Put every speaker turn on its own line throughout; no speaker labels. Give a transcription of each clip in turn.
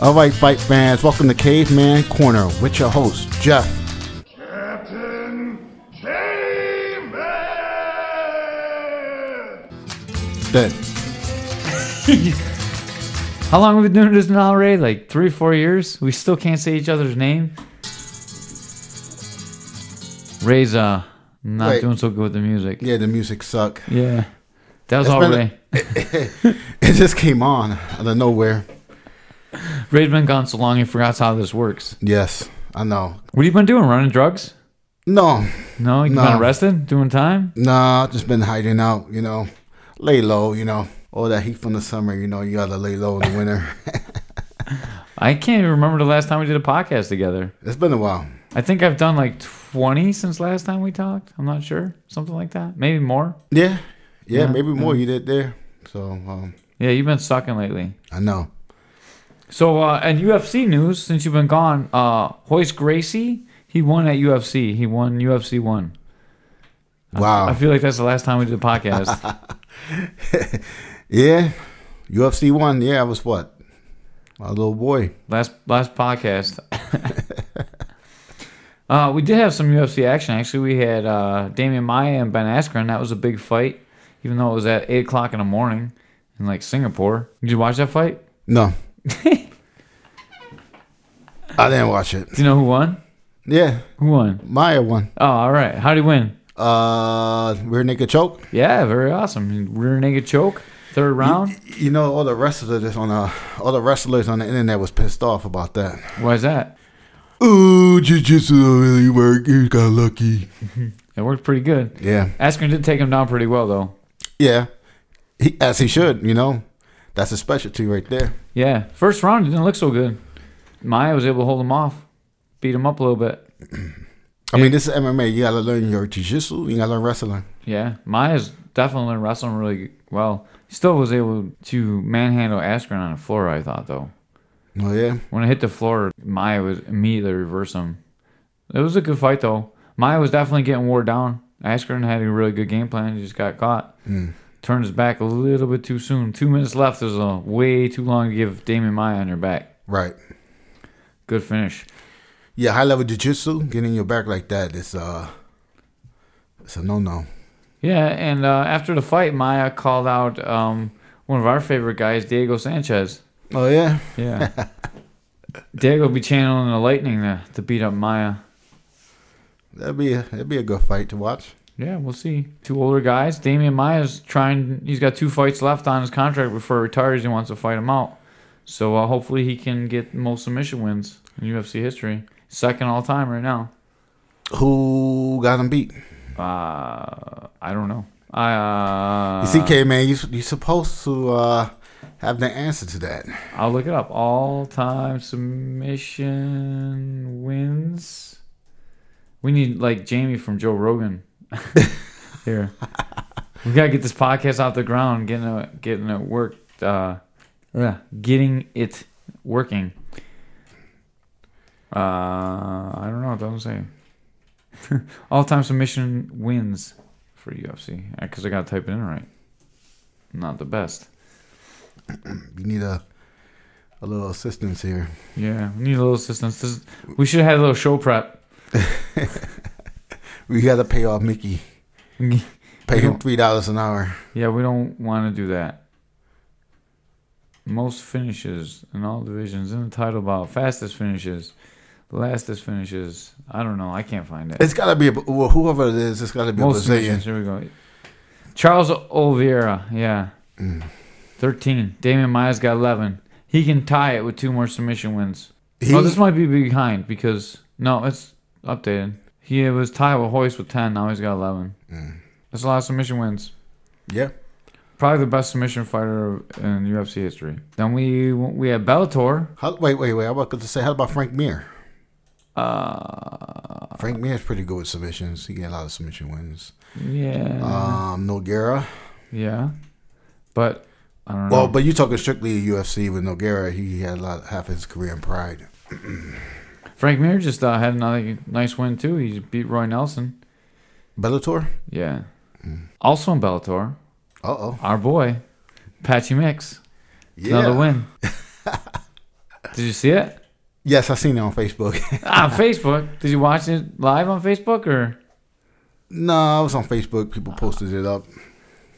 All right, fight fans, welcome to Caveman Corner with your host, Jeff.
Captain Caveman!
Dead.
How long have we been doing this now, Ray? Like three, four years? We still can't say each other's name. Ray's uh not
Wait.
doing so good with the music.
Yeah, the music suck.
Yeah. That was
It's
all
been-
Ray.
It just came on out of nowhere.
Ray's been gone so long he forgot how this works.
Yes, I know.
What have you been doing? Running drugs?
No,
No, you
No.
been arrested? Doing time?
nah, just been hiding out, you know. Lay low, you know. All that heat from the summer, you know, you gotta lay low in the winter.
I can't even remember the last time we did a podcast together.
it's been a while.
I think I've done like 20 since last time we talked. I'm not sure. Something like that. Maybe more.
Yeah, yeah,
Yeah,
maybe more you did there. So, um,
Yeah, you've been sucking lately.
I know.
So, uh, and UFC news, since you've been gone, uh, Royce Gracie, he won at UFC. He won UFC 1.
Wow.
I feel like that's the last time we did a podcast.
yeah, UFC one. Yeah, I was what? A little boy.
last last podcast. uh, we did have some UFC action. Actually, we had uh, Demian Maia and Ben Askren. That was a big fight, even though it was at 8 o'clock in the morning in like Singapore. Did you watch that fight?
No. I didn't watch it.
Do you know who won?
Yeah,
Who won?
Maia won.
Oh, all right. How'd he win?
Uh, rear naked choke.
Yeah, very awesome. Rear naked choke, third round.
You know, all the wrestlers on the all the wrestlers on the internet was pissed off about that.
Why is that?
Oh, jiu-jitsu don't really work. You got lucky.
It worked pretty good.
Yeah,
Askren did take him down pretty well, though.
yeah. He, as he should. You know, that's a specialty right there.
Yeah, first round didn't look so good. Maia was able to hold him off, beat him up a little bit.
I mean, this is MMA. You gotta learn your jiu-jitsu. You gotta learn wrestling.
Yeah, Maia's definitely learned wrestling really well. He still was able to manhandle Askren on the floor. I thought though,
Oh yeah.
when it hit the floor, Maia was immediately reverse him. It was a good fight though. Maia was definitely getting wore down. Askren had a really good game plan. He just got caught.
Mm.
Turned his back a little bit too soon. Two minutes left is a way too long to give Demian Maia on your back.
Right.
Good finish.
Yeah, high level jiu-jitsu, getting your back like that is uh, it's a no-no.
Yeah, and uh, after the fight, Maia called out um, one of our favorite guys, Diego Sanchez.
Oh yeah.
Yeah. Diego will be channeling the lightning to, to beat up Maia.
That'd be a, that'd be a good fight to watch.
Yeah, we'll see. Two older guys. Demian Maia's trying. He's got two fights left on his contract before he retires. He wants to fight him out. So uh, hopefully he can get most submission wins in UFC history. Second all time right now.
Who got him beat?
Uh, I don't know. I uh,
You see, K man, you you supposed to uh have the answer to that.
I'll look it up. All time submission wins. We need like Jamie from Joe Rogan here. We gotta get this podcast off the ground, getting it, getting it worked. Uh, yeah, getting it working. Uh, I don't know. It doesn't say. All time submission wins for UFC because I gotta type it in right. Not the best.
You need a a little assistance here.
Yeah, we need a little assistance. This, we should have had a little show prep.
We gotta pay off Mickey. Pay him three dollars an hour.
Yeah, we don't want to do that. Most finishes in all divisions in the title bout. Fastest finishes. Lastest finishes. I don't know. I can't find it.
It's gotta be a well, whoever it is. It's gotta be
Most
a Brazilian.
Here we go. Charles Oliveira. Yeah.
Mm.
13. Demian Maia's got 11. He can tie it with two more submission wins.
He,
oh, this might be behind because, no, it's updated. He was tied with Royce with 10. Now he's got 11.
Mm.
That's a lot of submission wins.
yeah.
Probably the best submission fighter in UFC history. Then we we had Bellator.
How, wait, wait, wait. I was about to say, how about Frank Mir?
Uh,
Frank Mir's pretty good with submissions. He get a lot of submission wins.
yeah,
Um, Nogueira.
yeah, but I don't know.
Well, but you're talking strictly UFC with Nogueira. He had a lot, half his career in Pride.
Frank Mir just uh, had another nice win too. He beat Roy Nelson.
Bellator.
Yeah. Also in Bellator,
Uh oh.
our boy, Patchy Mix.
Yeah.
Another win. Did you see it?
Yes, I seen it on Facebook.
on Facebook. Did you watch it live on Facebook or?
no, it was on Facebook. People posted it up.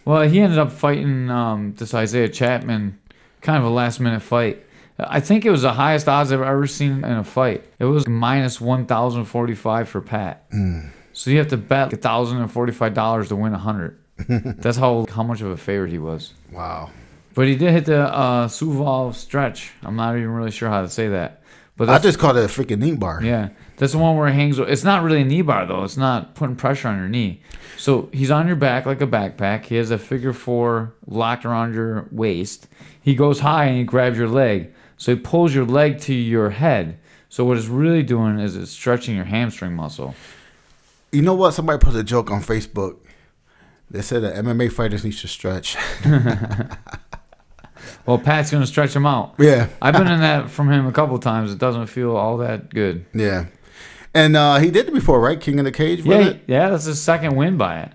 Well, he ended up fighting um, this Isaiah Chapman, kind of a last minute fight. I think it was the highest odds I've ever seen in a fight. It was minus 1,045 for Pat. So you have to bet $1,045 to win 100. That's how how much of a favorite he was.
Wow.
But he did hit the uh, Suloev stretch. I'm not even really sure how to say that. But
I just called it a freaking knee bar.
yeah, that's the one where it hangs. It's not really a knee bar though. It's not putting pressure on your knee. So he's on your back like a backpack. He has a figure four locked around your waist. He goes high and he grabs your leg. So he pulls your leg to your head. So what it's really doing is it's stretching your hamstring muscle.
You know what? Somebody put a joke on Facebook. They said that MMA fighters need to stretch.
Well, Pat's gonna stretch him out.
yeah,
I've been in that from him a couple times. It doesn't feel all that good.
yeah. And uh, he did it before, right? King of the Cage,
Yeah,
it?
yeah, that's his second win by it.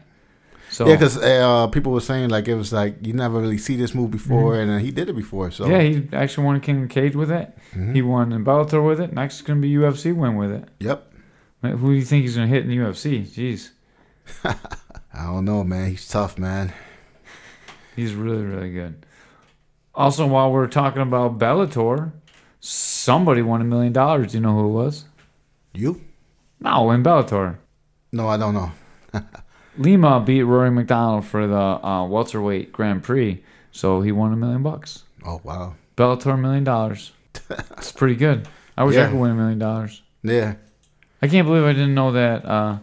So
Yeah, because uh, people were saying like it was like you never really see this move before, and uh, he did it before. So
Mm-hmm. Yeah, he actually won King of Cage with it. He won in Bellator with it. Next is going to be UFC win with it.
yep.
Who do you think he's going to hit in UFC? Jeez.
I don't know, man. He's tough, man.
He's really, really good. Also, while we're talking about Bellator, somebody won a million dollars. Do you know who it was?
You?
No, in Bellator.
No, I don't know.
Lima beat Rory MacDonald for the uh, welterweight Grand Prix, so he won a million bucks.
Oh wow.
Bellator, a million dollars. It's pretty good. I wish I could win a million dollars.
Yeah.
I can't believe I didn't know that uh,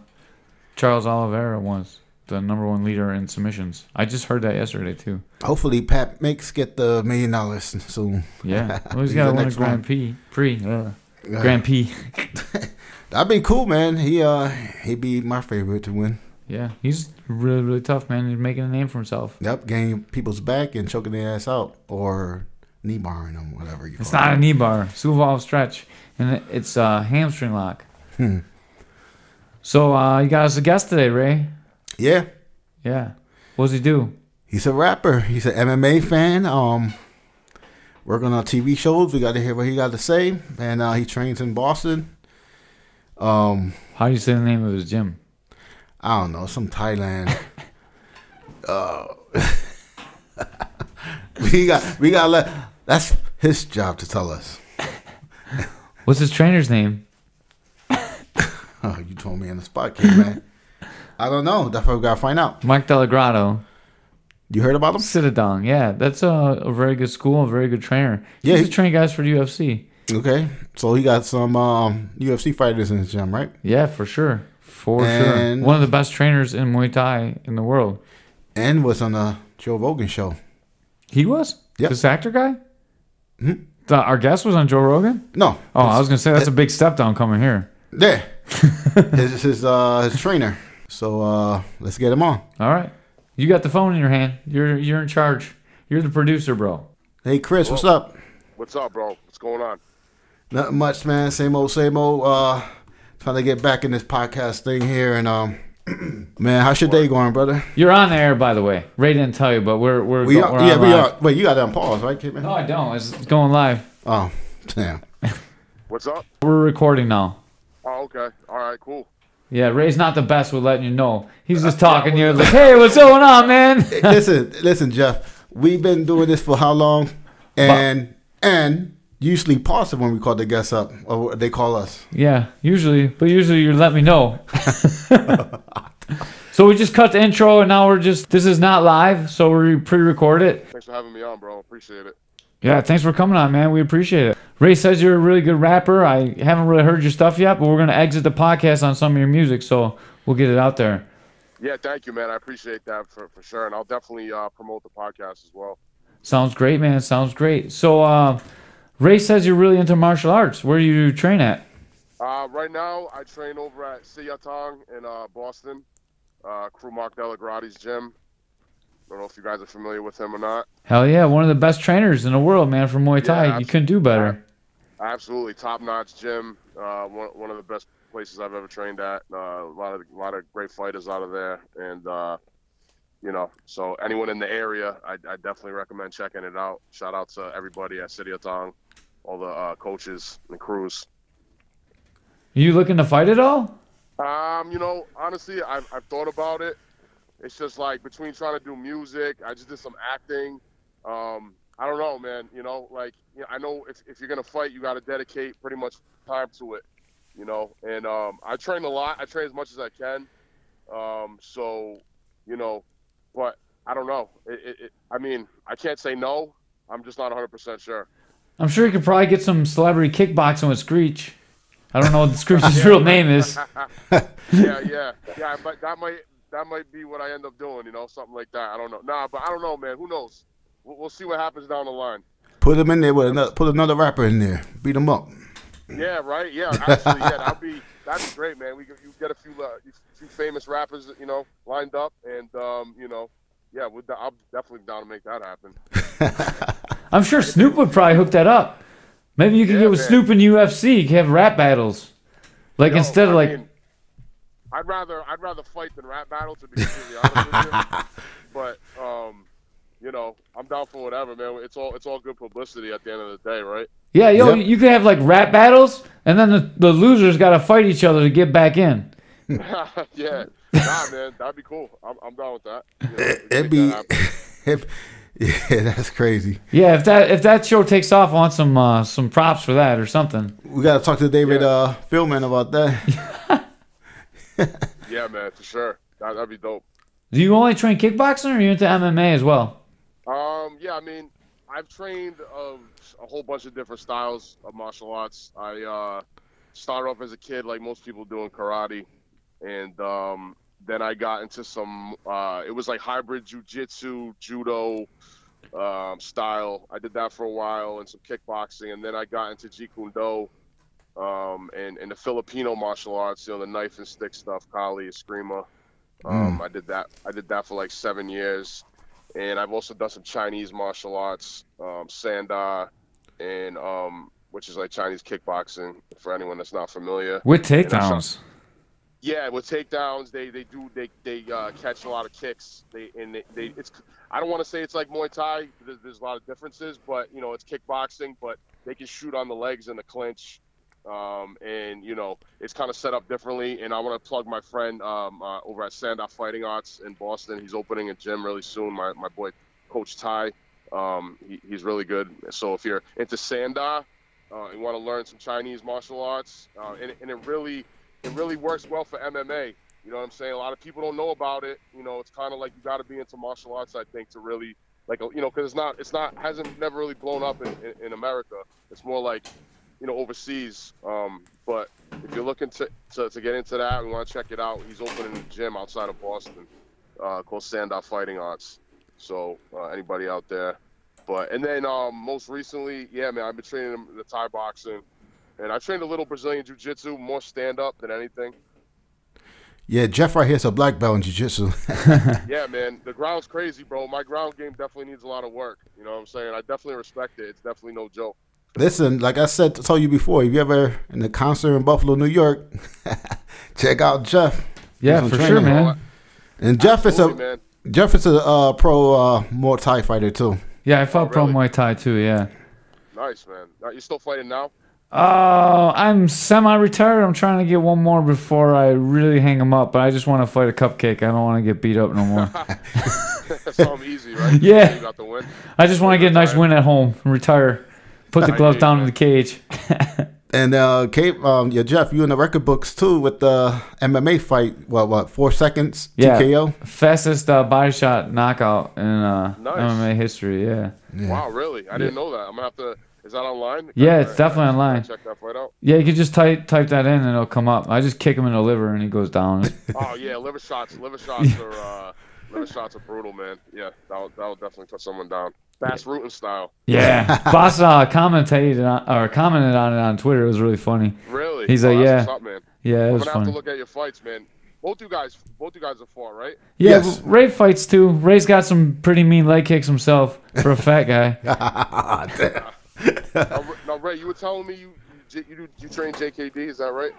Charles Oliveira was the number one leader in submissions. I just heard that yesterday too.
Hopefully, Pat makes get the million dollars soon.
Yeah, well, he's got to win a Grand. Prix. Prix. Uh,
Yeah.
Grand Prix.
That'd be cool, man. He uh, he'd be my favorite to win.
Yeah, he's really really tough, man. He's making a name for himself.
Yep, getting people's back and choking their ass out, or knee barring them, whatever you.
It's not
it.
a knee bar, Suloev stretch, and it's a hamstring lock.
Hmm.
So uh, you got us a guest today, Ray.
Yeah,
Yeah. What does he do?
he's a rapper. He's an MMA fan. Um, working on TV shows. We got to hear what he got to say, and uh, he trains in Boston. Um,
How do you say the name of his gym?
I don't know, some Thailand. uh, we got we got let. That's his job to tell us.
What's his trainer's name?
Oh, you told me on the spot, kid, man. I don't know. That's what we gotta find out.
Mike DellaGrotte.
You heard about him?
Sityodtong. Yeah, that's a, a very good school, a very good trainer.
Yeah,
He's
he-
a guys for the UFC.
Okay, so he got some um, UFC fighters in his gym, right?
Yeah, for sure. For
And-
sure. One of the best trainers in Muay Thai in the world.
And was on the Joe Rogan show.
He was?
Yep.
This actor guy?
Mhm.
The, our guest was on Joe Rogan?
No,
Oh, I was going to say that's a big step down coming here.
there. his his uh his trainer. So uh let's get him on.
All right. You got the phone in your hand. You're you're in charge. You're the producer, bro.
Hey Chris, what's up?
What's up, bro? What's going on?
Nothing much, man. Same old, same old. Uh, trying to get back in this podcast thing here, and um, man, how's your day going, brother?
You're on the air, by the way. Ray didn't tell you, but we're we're,
We
go-
are,
we're
yeah,
on
we
live.
are. Wait, you got it on pause, right, Kid, man?
No, I don't. It's going live.
Oh, damn.
What's up?
We're recording now.
Oh, okay. All right, cool.
Yeah, Ray's not the best with letting you know. He's just talking to you like, hey, what's going on, man?
listen, listen, Jeff. We've been doing this for how long? And and usually pause it when we call the guests up, or they call us.
yeah, usually, but usually you let me know. so we just cut the intro and now we're just, this is not live, so we pre record it.
Thanks for having me on, bro. Appreciate it.
Yeah, thanks for coming on, man. We appreciate it. Ray says you're a really good rapper. I haven't really heard your stuff yet, but we're going to exit the podcast on some of your music, so we'll get it out there.
Yeah, thank you, man. I appreciate that for, for sure. And I'll definitely uh, promote the podcast as well.
Sounds great, man. Sounds great. So, uh, Ray says you're really into martial arts. Where do you train at?
Uh, right now, I train over at Sityodtong in uh, Boston, uh, Kru Mark DellaGrotte's gym. I don't know if you guys are familiar with him or not.
Hell yeah, one of the best trainers in the world, man, for Muay Thai.
Yeah,
you couldn't do better.
Absolutely top notch gym. Uh, one, one of the best places I've ever trained at. Uh, a lot of a lot of great fighters out of there, and uh, you know, so anyone in the area, I, I definitely recommend checking it out. Shout out to everybody at Sityodtong. all the uh, coaches and crews.
Are you looking to fight at all?
Um, you know, honestly, I've, I've thought about it. It's just like between trying to do music, I just did some acting. Um, I don't know, man. You know, like you know, I know if, if you're gonna fight, you got to dedicate pretty much time to it. You know, and um, I train a lot. I train as much as I can. Um, so, you know, but I don't know. It, it, it, I mean, I can't say no. I'm just not 100% sure.
I'm sure you could probably get some celebrity kickboxing with Screech. I don't know what Screech's real name is.
yeah, yeah, yeah. But that might that might be what I end up doing. You know, something like that. I don't know. Nah, but I don't know, man. Who knows? We'll, we'll see what happens down the line.
Put him in there with another. Put another rapper in there. Beat him up.
Yeah, right. Yeah, actually, yeah, that'd be that'd be great, man. We you get a few uh, few famous rappers, you know, lined up, and um, you know, yeah, we'd, I'm definitely down to make that happen.
I'm sure Snoop would probably hook that up. Maybe you could
Yeah,
get with
man.
Snoop in UFC. Have rap battles. Like
Yo,
instead of
I
like,
mean, I'd rather I'd rather fight than rap battle to be completely honest with you. But um, you know, I'm down for whatever, man. It's all it's all good publicity at the end of the day, right?
yeah, yo,
Yep.
you could have like rap battles, and then the, the losers got to fight each other to get back in.
yeah, nah, man, that'd be cool. I'm, I'm down with that. You know,
It'd be.
that.
If, yeah, that's crazy.
Yeah, if that if that show takes off, I want some uh, some props for that or something.
We gotta talk to David
Yeah.
uh, Philman about that.
yeah, man, for sure. That, that'd be dope.
Do you only train kickboxing, or are you into MMA as well?
Um, yeah, I mean, I've trained uh, a whole bunch of different styles of martial arts. I uh, started off as a kid, like most people doing karate, and um, then I got into some. Uh, it was like hybrid jujitsu, judo um, style. I did that for a while, and some kickboxing, and then I got into jeet kune do. Um, and, and the Filipino martial arts, you know, the knife and stick stuff, Kali, Eskrima. Um, I did that. I did that for like seven years and I've also done some Chinese martial arts, um, Sanda, and um, which is like Chinese kickboxing for anyone that's not familiar.
With takedowns.
Yeah, with takedowns, they they do they they uh, catch a lot of kicks. They and they, they it's I don't want to say it's like Muay Thai. There's, there's a lot of differences, but you know it's kickboxing, but they can shoot on the legs in the clinch. Um, and you know it's kind of set up differently. And I want to plug my friend um, uh, over at Sandoff Fighting Arts in Boston. He's opening a gym really soon. My my boy Coach Ty, um, he, he's really good. So if you're into Sanda, uh, and want to learn some Chinese martial arts, uh, and, and it really it really works well for MMA. You know what I'm saying? A lot of people don't know about it. You know, it's kind of like you got to be into martial arts, I think, to really like you know, because it's not it's not hasn't never really blown up in, in, in America. It's more like you know overseas. Um, but if you're looking to, to, to get into that, we want to check it out. He's opening a gym outside of Boston uh, called Sandoff Fighting Arts. So uh, anybody out there. But and then um, most recently, yeah, man, I've been training in the Thai boxing, and I trained a little Brazilian jiu-jitsu, more stand-up than anything.
Yeah, Jeff right here's a black belt in jiu-jitsu.
Yeah, man, the ground's crazy, bro. My ground game definitely needs a lot of work. You know what I'm saying? I definitely respect it. It's definitely no joke.
Listen, like I said, told you before, if you ever in a concert in Buffalo, New York, check out Jeff.
Yeah, for
training.
sure, man.
And Jeff is a
man.
Jeff is a uh, pro uh, Muay Thai fighter too.
Yeah, I fought pro
really?
Muay Thai too. Yeah.
Nice, man. Now, you still fighting now?
Uh, I'm semi-retired. I'm trying to get one more before I really hang them up. But I just want to fight a cupcake. I don't want to get beat up no more.
Something easy, right?
Yeah.
You got the win.
I just want to get a nice win at home. and Retire. Put the
I
gloves down in the cage.
And uh, Cape, um, yeah, Jeff, you in the record books too with the MMA fight. What, what, four seconds
Yeah.
TKO?
Fastest uh, body shot knockout in uh,
Nice.
MMA history. Yeah.
Yeah.
Wow, really? I didn't know that. I'm gonna have to. Is that online?
Yeah,
Can I-
it's definitely online.
Check that fight out.
Yeah, you can just type type that in and it'll come up. I just kick him in the liver and he goes down.
Oh yeah, liver shots. Liver shots are uh, liver shots are brutal, man. Yeah, that'll that'll definitely put someone down. Bas Rutten style.
yeah. Boss uh, commented on, or commented on it on Twitter. It was really funny.
Really?
He's
oh,
like,
that's
yeah.
What's up, man?
Yeah, it
I'm
was
gonna have
funny.
to look at your fights, man. Both you guys, both you guys are far, right?
Yeah,
Yes.
Ray fights too. Ray's got some pretty mean leg kicks himself for a fat guy.
now, Ray- now, Ray, you were telling me you you you, you train JKD, is that right?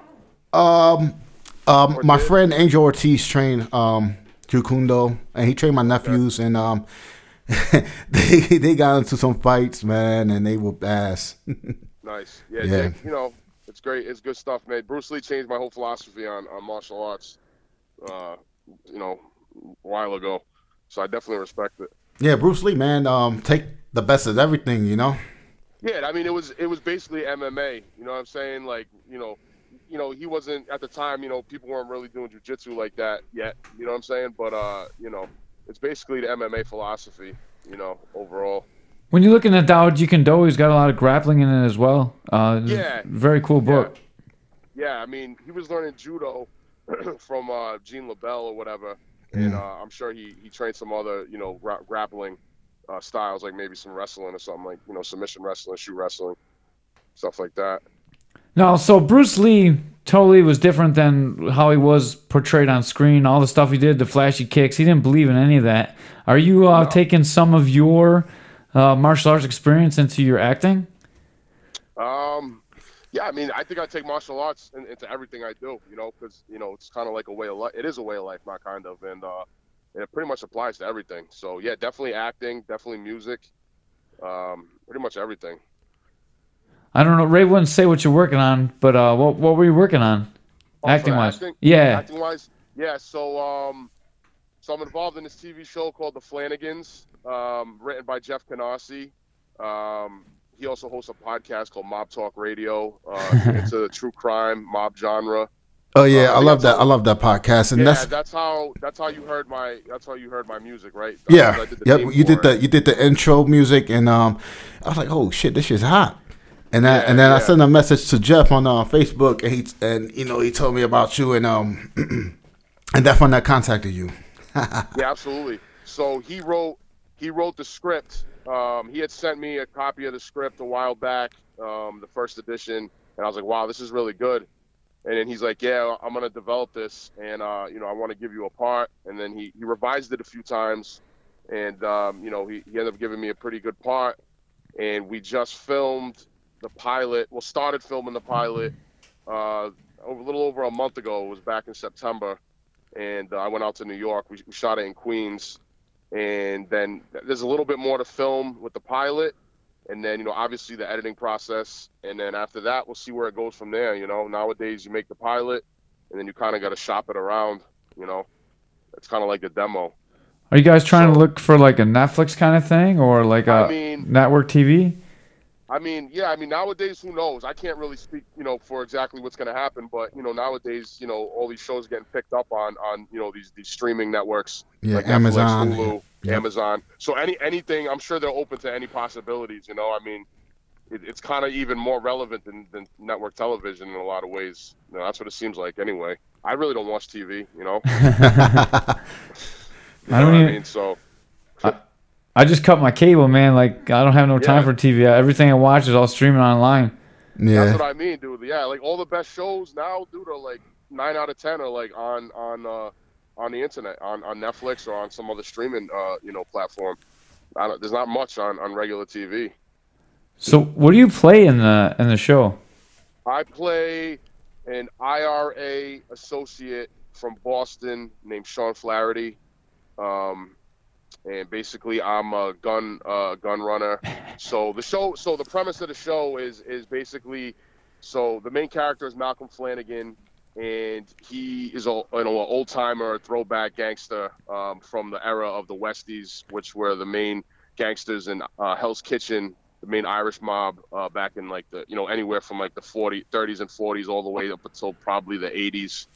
Um, um,
Or
my
did?
friend Angel Ortiz trained um Jukundo, and he trained my nephews, and um, they they got into some fights, man, and they whooped ass.
Nice. Yeah.
Yeah.
Jake, you know, it's great. It's good stuff, man. Bruce Lee changed my whole philosophy on, on martial arts. Uh, you know, a while ago. So I definitely respect it.
Yeah, Bruce Lee, man. Um, take the best of everything, you know.
Yeah, I mean, it was it was basically MMA. You know what I'm saying? Like, you know, you know, he wasn't at the time. You know, people weren't really doing jujitsu like that yet. You know what I'm saying? But uh, you know, it's basically the MMA philosophy. You know, overall.
When you're looking at Tao Jeet Kune Do, he's got a lot of grappling in it as well. Uh,
Yeah.
Very cool book.
Yeah, I mean, he was learning judo from uh, Gene LeBell or whatever, and
Yeah.
uh, I'm sure he he trained some other you know gra- grappling uh, styles like maybe some wrestling or something like you know submission wrestling, shoot wrestling, stuff like that.
No, so Bruce Lee totally was different than how he was portrayed on screen. All the stuff he did, the flashy kicks, he didn't believe in any of that. Are you uh,
No.
taking some of your uh, martial arts experience into your acting?
Um, yeah, I mean, I think I take martial arts in, into everything I do, you know, because you know it's kind of like a way of life. It is a way of life, not kind of, and uh, it pretty much applies to everything. So yeah, definitely acting, definitely music, um, pretty much everything.
I don't know. Ray wouldn't say what you're working on, but uh, what what were you working on,
Oh,
acting wise?
acting?
Yeah.
Acting wise, yeah. So um, so I'm involved in this TV show called The Flanagans, um, written by Jeff Canarsie. Um, he also hosts a podcast called Mob Talk Radio. Uh, it's a true crime mob genre.
Oh yeah,
Uh,
I
I
love that. I love that podcast, and
yeah,
that's
that's, how that's how you heard my that's how you heard my music, right?
yeah,
I did the
yep. You did
for
the
it.
you did the intro music, and um, I was like, oh shit, this shit's hot. And I,
Yeah,
and then I sent a message to Jeff on uh, Facebook, and he and you know he told me about you, and um, and that's when I contacted you.
Yeah, absolutely. So he wrote he wrote the script. Um, he had sent me a copy of the script a while back, um, the first edition, and I was like, "Wow, this is really good." And then he's like, "Yeah, I'm gonna develop this, and uh, you know, I want to give you a part." And then he, he revised it a few times, and um, you know, he, he ended up giving me a pretty good part. And we just filmed the pilot. Well, started filming the pilot uh, over, a little over a month ago. It was back in September and uh, I went out to New York. We, we shot it in Queens, and then there's a little bit more to film with the pilot, and then you know obviously the editing process, and then after that we'll see where it goes from there. You know, nowadays you make the pilot, and then you kind of got to shop it around. You know, it's kind of like a demo.
Are you guys trying to look for like a Netflix kind of thing or like a
I mean,
network TV?
I mean, yeah, I mean nowadays who knows? I can't really speak, you know, for exactly what's going to happen, but you know nowadays, you know, all these shows getting picked up on on you know these these streaming networks.
Yeah,
like
Amazon.
Netflix, Hulu,
Yep.
Amazon. So any anything, I'm sure they're open to any possibilities. You know, I mean, it, it's kind of even more relevant than, than network television in a lot of ways. You know, that's what it seems like anyway. I really don't watch TV. You know,
I don't
know what
even-
I mean, so
I just cut my cable, man. Like I don't have no time
Yeah.
for TV. Everything I watch is all streaming online.
Yeah,
that's what I mean, dude. Yeah, like all the best shows now, dude, are like nine out of ten are like on on uh, on the internet, on, on Netflix or on some other streaming uh, you know platform. I don't, there's not much on, on regular TV.
So what do you play in the in the show?
I play an IRA associate from Boston named Sean Flaherty. Um, and basically I'm a gun uh, gun runner. So the show so the premise of the show is is basically so the main character is Malcolm Flanagan and he is a an old timer throwback gangster um, from the era of the Westies, which were the main gangsters in uh, Hell's Kitchen the main Irish mob uh, back in like the you know anywhere from like the 40 30s and 40s all the way up until probably the 80s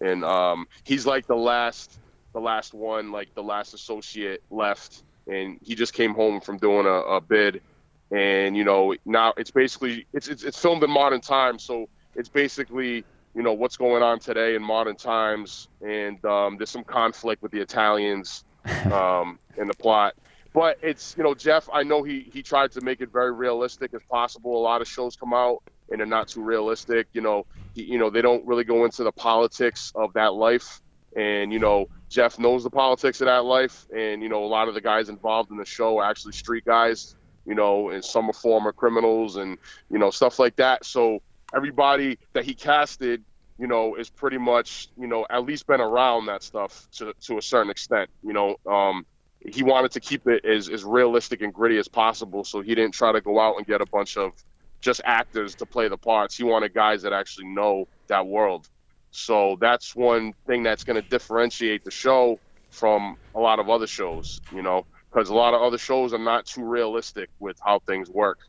and um, he's like the last the last one like the last associate left and he just came home from doing a, a bid and you know now it's basically it's, it's it's filmed in modern times so it's basically you know what's going on today in modern times and um, there's some conflict with the Italians um, in the plot but it's you know Jeff. I know he he tried to make it very realistic as possible. A lot of shows come out and they're not too realistic. You know, he, you know they don't really go into the politics of that life. And you know Jeff knows the politics of that life. And you know a lot of the guys involved in the show are actually street guys. You know, and some are former criminals and you know stuff like that. So everybody that he casted, you know, is pretty much you know at least been around that stuff to to a certain extent. You know. um he wanted to keep it as, as realistic and gritty as possible. So he didn't try to go out and get a bunch of just actors to play the parts. He wanted guys that actually know that world. So that's one thing that's going to differentiate the show from a lot of other shows, you know, because a lot of other shows are not too realistic with how things work.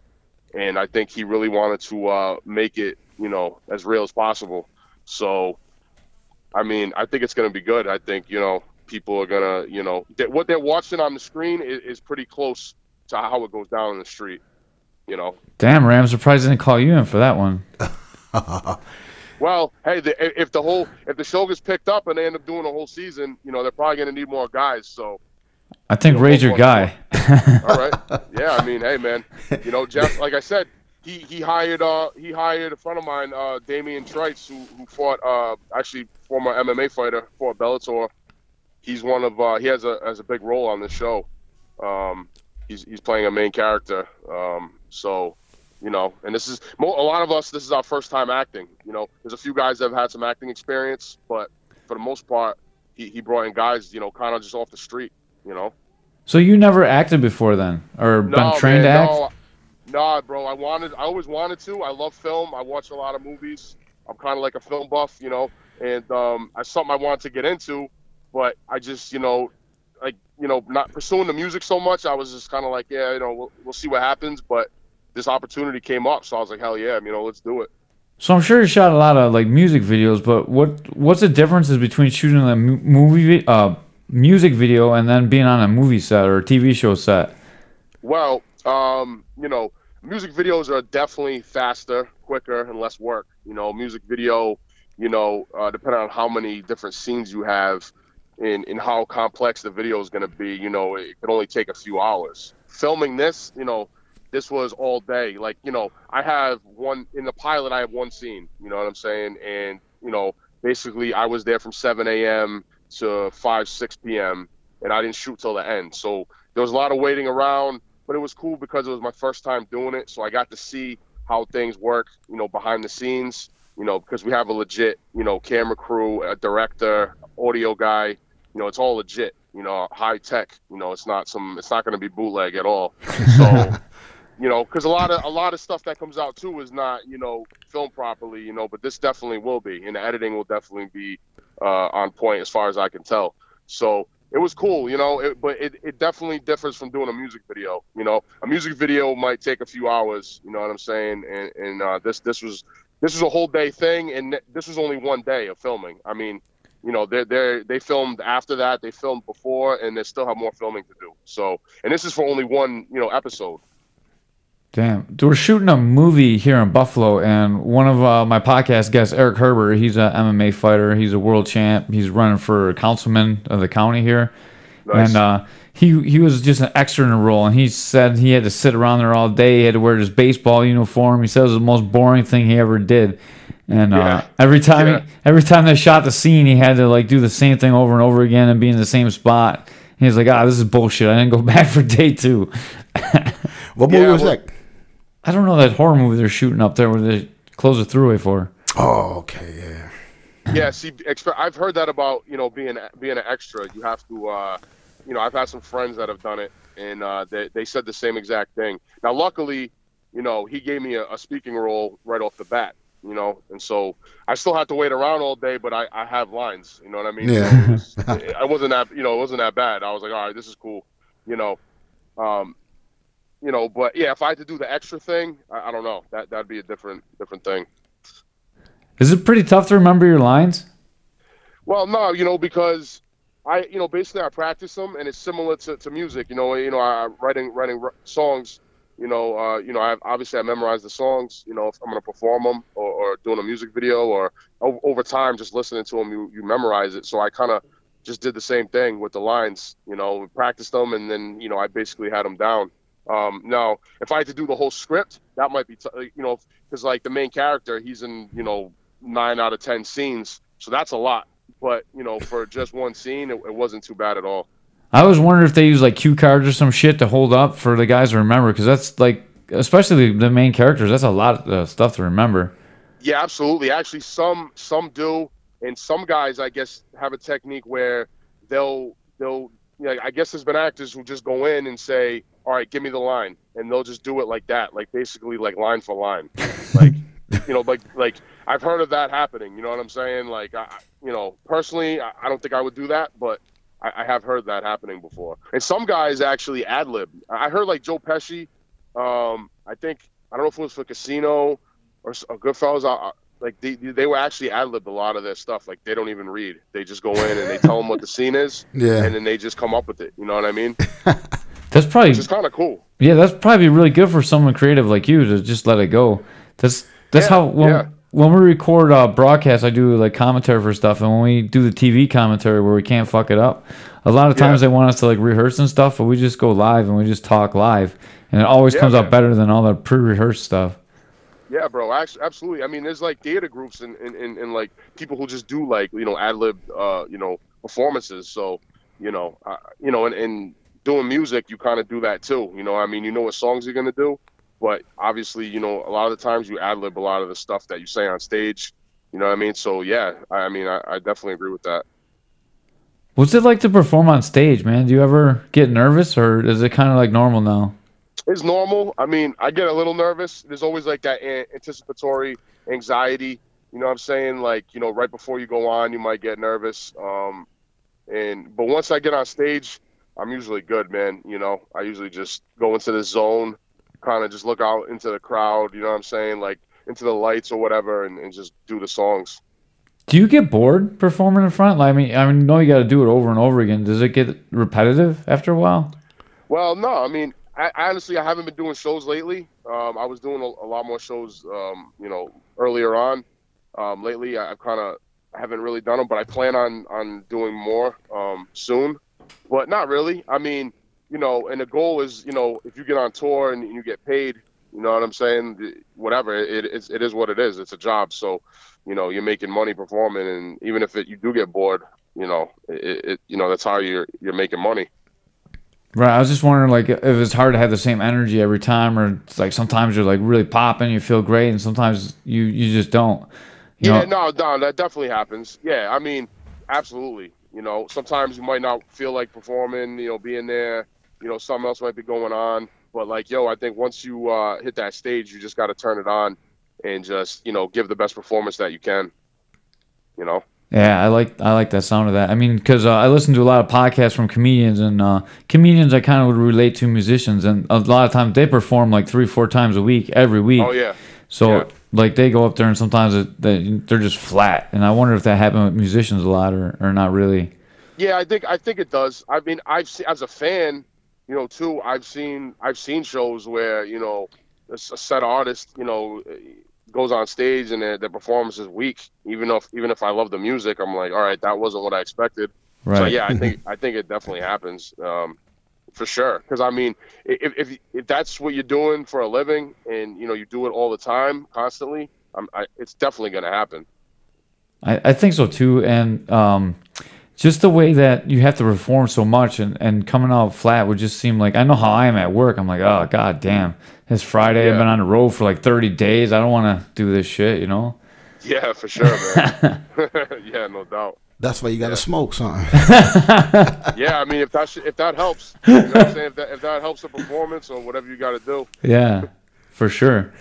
And I think he really wanted to uh, make it, you know, as real as possible. So, I mean, I think it's going to be good. I think, you know, people are going to, you know, th- what they're watching on the screen is, is pretty close to how it goes down in the street, you know.
Damn, Ram, surprised I didn't call you in for that one.
Well, hey, the, if the whole if the show gets picked up and they end up doing a whole season, you know they're probably going to need more guys. So,
I think
You know,
Ray's your guy.
all right, yeah. I mean, hey, man, you know Jeff. Like I said, he he hired uh he hired a friend of mine, uh Damian Trice, who who fought uh actually former MMA fighter for Bellator. He's one of uh he has a has a big role on the show. Um, he's he's playing a main character. Um, so you know, and this is a lot of us. This is our first time acting. You know, there's a few guys that have had some acting experience, but for the most part, he, he brought in guys, you know, kind of just off the street. You know,
So you never acted before then, or been trained to act?
no, nah, bro. I wanted, I always wanted to. I love film. I watch a lot of movies. I'm kind of like a film buff, you know, and um, it's something I wanted to get into, but I just, you know, like, you know, not pursuing the music so much. I was just kind of like, yeah, you know, we'll, we'll see what happens. But this opportunity came up, so I was like, hell yeah, you know, let's do it.
So I'm sure you shot a lot of like music videos, but what what's the differences between shooting a movie uh music video and then being on a movie set or a TV show set?
Well, um, you know, music videos are definitely faster, quicker, and less work. You know, music video, you know, uh, depending on how many different scenes you have and, and how complex the video is going to be, you know, it can only take a few hours. Filming this, you know, this was all day. Like, you know, I have one in the pilot, I have one scene, you know what I'm saying? And, you know, basically I was there from 7 a.m. to 5, 6 p.m. and I didn't shoot till the end. So there was a lot of waiting around, but it was cool because it was my first time doing it. So I got to see how things work, you know, behind the scenes, you know, because we have a legit, you know, camera crew, a director, audio guy, you know, it's all legit, you know, high tech, you know, it's not some, it's not going to be bootleg at all. So, you know, because a lot of a lot of stuff that comes out too is not, you know, filmed properly, you know, but this definitely will be, and the editing will definitely be uh, on point as far as I can tell. So it was cool, you know, it, but it, it definitely differs from doing a music video. You know, a music video might take a few hours, you know what I'm saying, and and uh, this this was this was a whole day thing, and this was only one day of filming. I mean, you know, they they they filmed after that, they filmed before, and they still have more filming to do. So, and this is for only one, you know, episode.
Damn, we're shooting a movie here in Buffalo, and one of uh, my podcast guests, Eric Herbert, he's a MMA fighter. He's a world champ. He's running for councilman of the county here,
Nice.
and uh, he he was just an extra in a role. And he said he had to sit around there all day. He had to wear his baseball uniform. He said it was the most boring thing he ever did. And uh, every time
Yeah.
he, every time they shot the scene, he had to like do the same thing over and over again and be in the same spot. He was like, "Ah, this is bullshit. I didn't go back for day two.
What movie
Yeah,
was
well-
that?
I don't know that horror movie they're shooting up there where they close the throughway for.
Oh, okay, yeah.
yeah, see, expe- I've heard that about you know being being an extra. You have to, uh, you know, I've had some friends that have done it, and uh, they they said the same exact thing. Now, luckily, you know, he gave me a, a speaking role right off the bat, you know, and so I still had to wait around all day, but I, I have lines, you know what I mean?
Yeah.
So was, I wasn't that, you know, it wasn't that bad. I was like, all right, this is cool, you know, um, you know, but yeah, if I had to do the extra thing, I, I don't know, that that'd be a different different thing.
Is it pretty tough to remember your lines?
Well, no, you know, because I, you know, basically I practice them, and it's similar to, to music. You know, you know, I writing writing r- songs. You know, uh, you know, I obviously I memorize the songs. You know, if I'm gonna perform them or, or doing a music video, or over time just listening to them, you, you memorize it. So I kind of just did the same thing with the lines. You know, practiced them, and then you know I basically had them down. Um, now, if I had to do the whole script, that might be, t- you know, because like the main character, he's in, you know, nine out of ten scenes, so that's a lot but you know, for just one scene, it, it wasn't too bad at all.
I was wondering if they use like cue cards or some shit to hold up for the guys to remember, because that's like, especially the, the main characters, that's a lot of uh, stuff to remember.
Yeah, absolutely. Actually, some some do, and some guys, I guess, have a technique where they'll they'll. You know, I guess there's been actors who just go in and say, all right, give me the line, and they'll just do it like that, like basically like line for line, like you know, like like I've heard of that happening. You know what I'm saying? Like I, you know, personally, I, I don't think I would do that, but I, I have heard that happening before. And some guys actually ad lib. I heard like Joe Pesci. Um, I think I don't know if it was for Casino or, or Goodfellas. I, like they, they were actually ad libbed a lot of their stuff. Like they don't even read. They just go in and they tell them what the scene is,
Yeah.
and then they just come up with it. You know what I mean?
That's probably
is kind of cool.
yeah. That's probably really good for someone creative like you to just let it go. That's that's
Yeah,
how when,
yeah.
when we record uh, broadcasts, I do like commentary for stuff, and when we do the TV commentary where we can't fuck it up, a lot of times
Yeah.
they want us to like rehearse and stuff, but we just go live and we just talk live, and it always comes out better than all the pre-rehearsed stuff.
Yeah, bro. Absolutely. I mean, there's like theater groups and, and, and, and like people who just do like you know ad lib, uh, you know, performances. So, you know, uh, you know, and, and doing music, you kind of do that too. You know, I mean, you know what songs you're gonna do, but obviously, you know, a lot of the times you ad lib a lot of the stuff that you say on stage. You know what I mean? So yeah, I, I mean, I, I definitely agree with that.
What's it like to perform on stage, man? Do you ever get nervous, or is it kind of like normal now?
It's normal. I mean, I get a little nervous. There's always like that anticipatory anxiety. You know what I'm saying? Like, you know, right before you go on, you might get nervous. Um, and but once I get on stage, I'm usually good, man. You know, I usually just go into the zone, kind of just look out into the crowd. You know what I'm saying? Like into the lights or whatever, and, and just do the songs.
Do you get bored performing in front? Like, I mean, I mean, know you got to do it over and over again. Does it get repetitive after a while?
Well, no, I mean, I, honestly, I haven't been doing shows lately. Um, I was doing a, a lot more shows, um, you know, earlier on. Um, lately, I, I've kind of haven't really done them, but I plan on on doing more um, soon. But not really. I mean, you know, and the goal is, you know, if you get on tour and you get paid, you know what I'm saying? Whatever, it, it's, it is what it is. It's a job, so you know, you're making money performing, and even if it, you do get bored, you know, it, it, you know, that's how you're you're making money.
Right. I was just wondering, like, if it's hard to have the same energy every time, or it's like sometimes you're like really popping, you feel great, and sometimes you you just don't. You
yeah,
know?
no, no, that definitely happens. Yeah, I mean, absolutely. You know, sometimes you might not feel like performing, you know, being there. You know, something else might be going on. But like, yo, I think once you uh, hit that stage, you just got to turn it on and just, you know, give the best performance that you can. You know.
Yeah, I like I like that sound of that. I mean, because uh, I listen to a lot of podcasts from comedians, and uh, comedians I kind of would relate to musicians, and a lot of times they perform like three, four times a week, every week.
Oh yeah.
So
Yeah.
Like they go up there, and sometimes it, they, they're just flat. And I wonder if that happened with musicians a lot, or, or not really.
Yeah, I think I think it does. I mean, I've seen as a fan, you know, too. I've seen I've seen shows where you know a set artist, you know, goes on stage and their, their performance is weak. Even if even if I love the music, I'm like, all right, that wasn't what I expected.
Right.
So yeah, I think I think it definitely happens um, for sure. Because I mean, if, if if that's what you're doing for a living and you know you do it all the time, constantly, I'm, I, it's definitely going to happen.
I, I think so too, and um, just the way that you have to perform so much and, and coming out flat would just seem like I know how I am at work. I'm like, oh god damn, it's Friday. I've been on the road for like 30 days. I don't want to do this shit, you know.
Yeah, for sure, man. yeah, no doubt.
That's why you got to smoke something.
Yeah, I mean, if that sh- if that helps, you know what I'm saying? If that, if that helps the performance or whatever you got to do.
Yeah, for sure.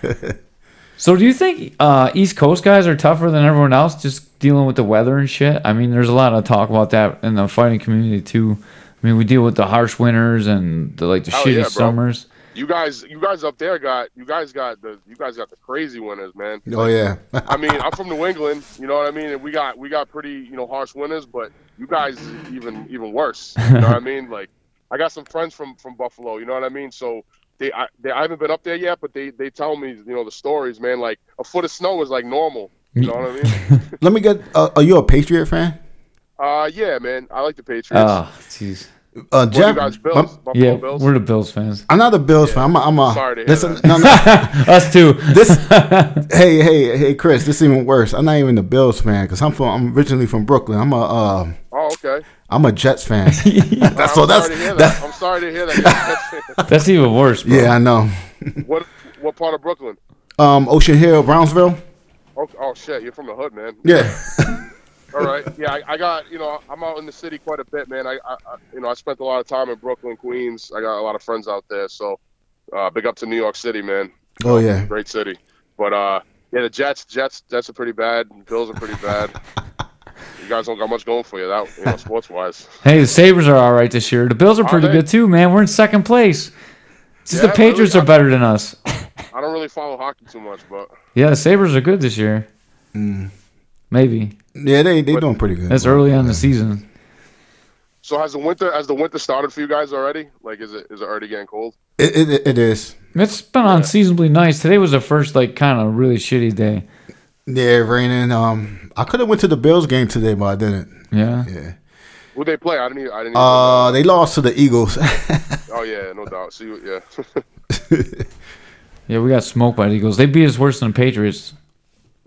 so, do you think uh, East Coast guys are tougher than everyone else, just dealing with the weather and shit? I mean, there's a lot of talk about that in the fighting community too. I mean, we deal with the harsh winters and the, like the
Oh,
shitty
yeah, bro.
summers.
You guys, you guys up there got you guys got the you guys got the crazy winners, man.
Oh yeah.
I mean, I'm from New England, you know what I mean, and we got we got pretty you know harsh winners, but you guys even even worse. You know what I mean? Like, I got some friends from from Buffalo, you know what I mean? So they I, they I haven't been up there yet, but they they tell me you know the stories, man. Like a foot of snow is like normal. You know what I mean?
Let me get. Uh, are you a Patriot fan?
Uh, yeah, man. I like the Patriots.
Oh, jeez.
Uh,
what
Jeff,
you guys, Bills?
Yeah,
Bills.
we're the Bills fans.
I'm not a Bills fan. I'm a. I'm a
Sorry to hear
listen,
that.
no, no.
Us too.
this hey hey hey Chris, this is even worse. I'm not even a Bills fan because I'm from I'm originally from Brooklyn. I'm a uh,
Oh, okay.
I'm a Jets fan. that's so that's
sorry
that,
that. I'm sorry to hear that.
That's even worse, bro.
yeah I know.
what what part of Brooklyn?
Um, Ocean Hill, Brownsville.
Oh, oh shit, you're from the hood, man.
Yeah,
All right. Yeah, I, I got you know I'm out in the city quite a bit, man. I, I I- you know I spent a lot of time in Brooklyn, Queens. I got a lot of friends out there, so uh, big up to New York City, man.
Oh yeah.
Great city. But uh, yeah, the Jets, Jets, Jets are pretty bad. The Bills are pretty bad. you guys don't got much going for you, that you know, sports wise.
Hey, the Sabres are all right this year. The Bills are
Are
pretty
they?
good too, man. We're in second place. It's just
Yeah,
the Patriots
really?
are better than us.
I don't really follow hockey too much, but
Yeah, the Sabres are good this year.
Mm.
Maybe.
Yeah, they they
But-
doing pretty good.
That's early on in the season.
so has the winter has the winter started for you guys already? Like, is it is it already getting cold?
It, it, it is.
It's been unseasonably nice. Today was the first like kind of really shitty day.
Yeah, raining. Um, I could have went to the Bills game today, but I didn't.
Yeah.
Yeah.
Who they play? I didn't. Even, I didn't. Even
Uh, they lost to the Eagles.
oh yeah, no doubt. See, yeah.
Yeah, we got smoked by the Eagles. They beat us worse than the Patriots.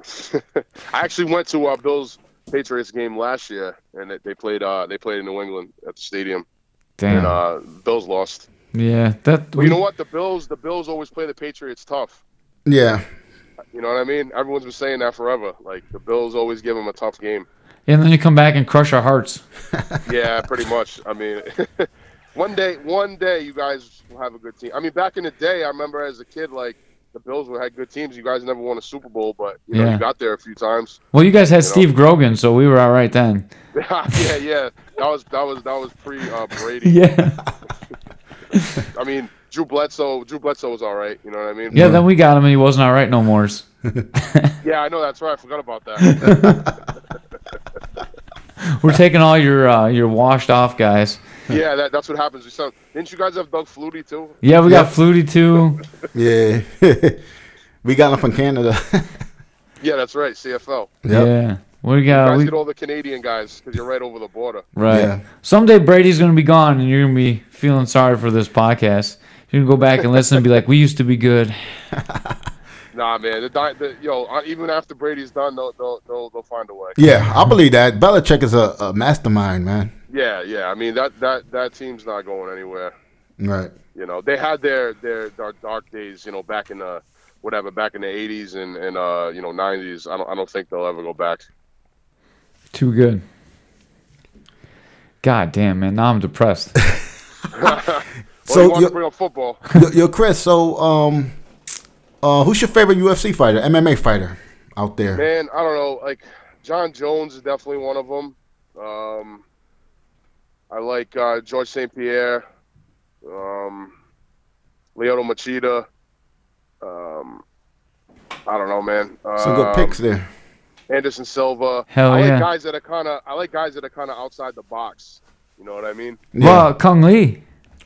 I actually went to uh, Bills Patriots game last year, and they, they played. Uh, they played in New England at the stadium,
Damn.
and uh, Bills lost.
yeah, that.
But you know what? The Bills, the Bills always play the Patriots tough.
yeah.
You know what I mean? Everyone's been saying that forever. Like the Bills always give them a tough game.
And then you come back and crush our hearts.
Yeah, pretty much. I mean, one day, one day, you guys will have a good team. I mean, back in the day, I remember as a kid, like the Bills were had good teams. You guys never won a Super Bowl, but you know,
Yeah.
you got there a few times.
Well, you guys had
You know.
Steve Grogan, so we were all right then.
yeah, yeah. That was that was that was pre uh, Brady.
Yeah.
I mean, Drew Bledsoe. Drew Bledsoe was all right. You know what I mean?
Yeah, then we got him and he wasn't all right no more.
Yeah, I know that's right. I forgot about that.
We're taking all your uh, your washed off guys.
yeah, that, that's what happens. We sound, didn't you guys have Doug Flutie too?
Yeah, we got
Yep.
Flutie too.
Yeah. we got them from Canada.
Yeah, that's right. CFL.
Yep.
Yeah. We
You
got
guys
we,
get all the Canadian guys because you're right over the border.
right.
Yeah.
Someday Brady's gonna be gone and you're gonna be feeling sorry for this podcast. You're gonna go back and listen and be like, "We used to be good."
Nah, man. The, di- the yo, uh, even after Brady's done, they'll they'll they'll, they'll find a way.
Yeah, I believe that. Belichick is a, a mastermind, man.
Yeah, yeah. I mean that that that team's not going anywhere.
Right.
You know, they had their their dark, dark days. You know, back in the whatever, back in the '80s and and uh you know '90s. I don't I don't think they'll ever go back.
Too good. God damn, man. Now I'm depressed.
Well,
So
you want
you-
bring up football?
Yo, yo, Chris. So, um, uh, who's your favorite UFC fighter, MMA fighter out there?
Man, I don't know. Like Jon Jones is definitely one of them. Um, I like uh, George St. Pierre, um, Lyoto Machida. Um, I don't know, man.
Some good
Um,
picks there.
Anderson Silva.
Hell
I
yeah.
like guys that are kind of. I like guys that are kind of outside the box. You know what I mean?
Yeah.
Well, Cung Le,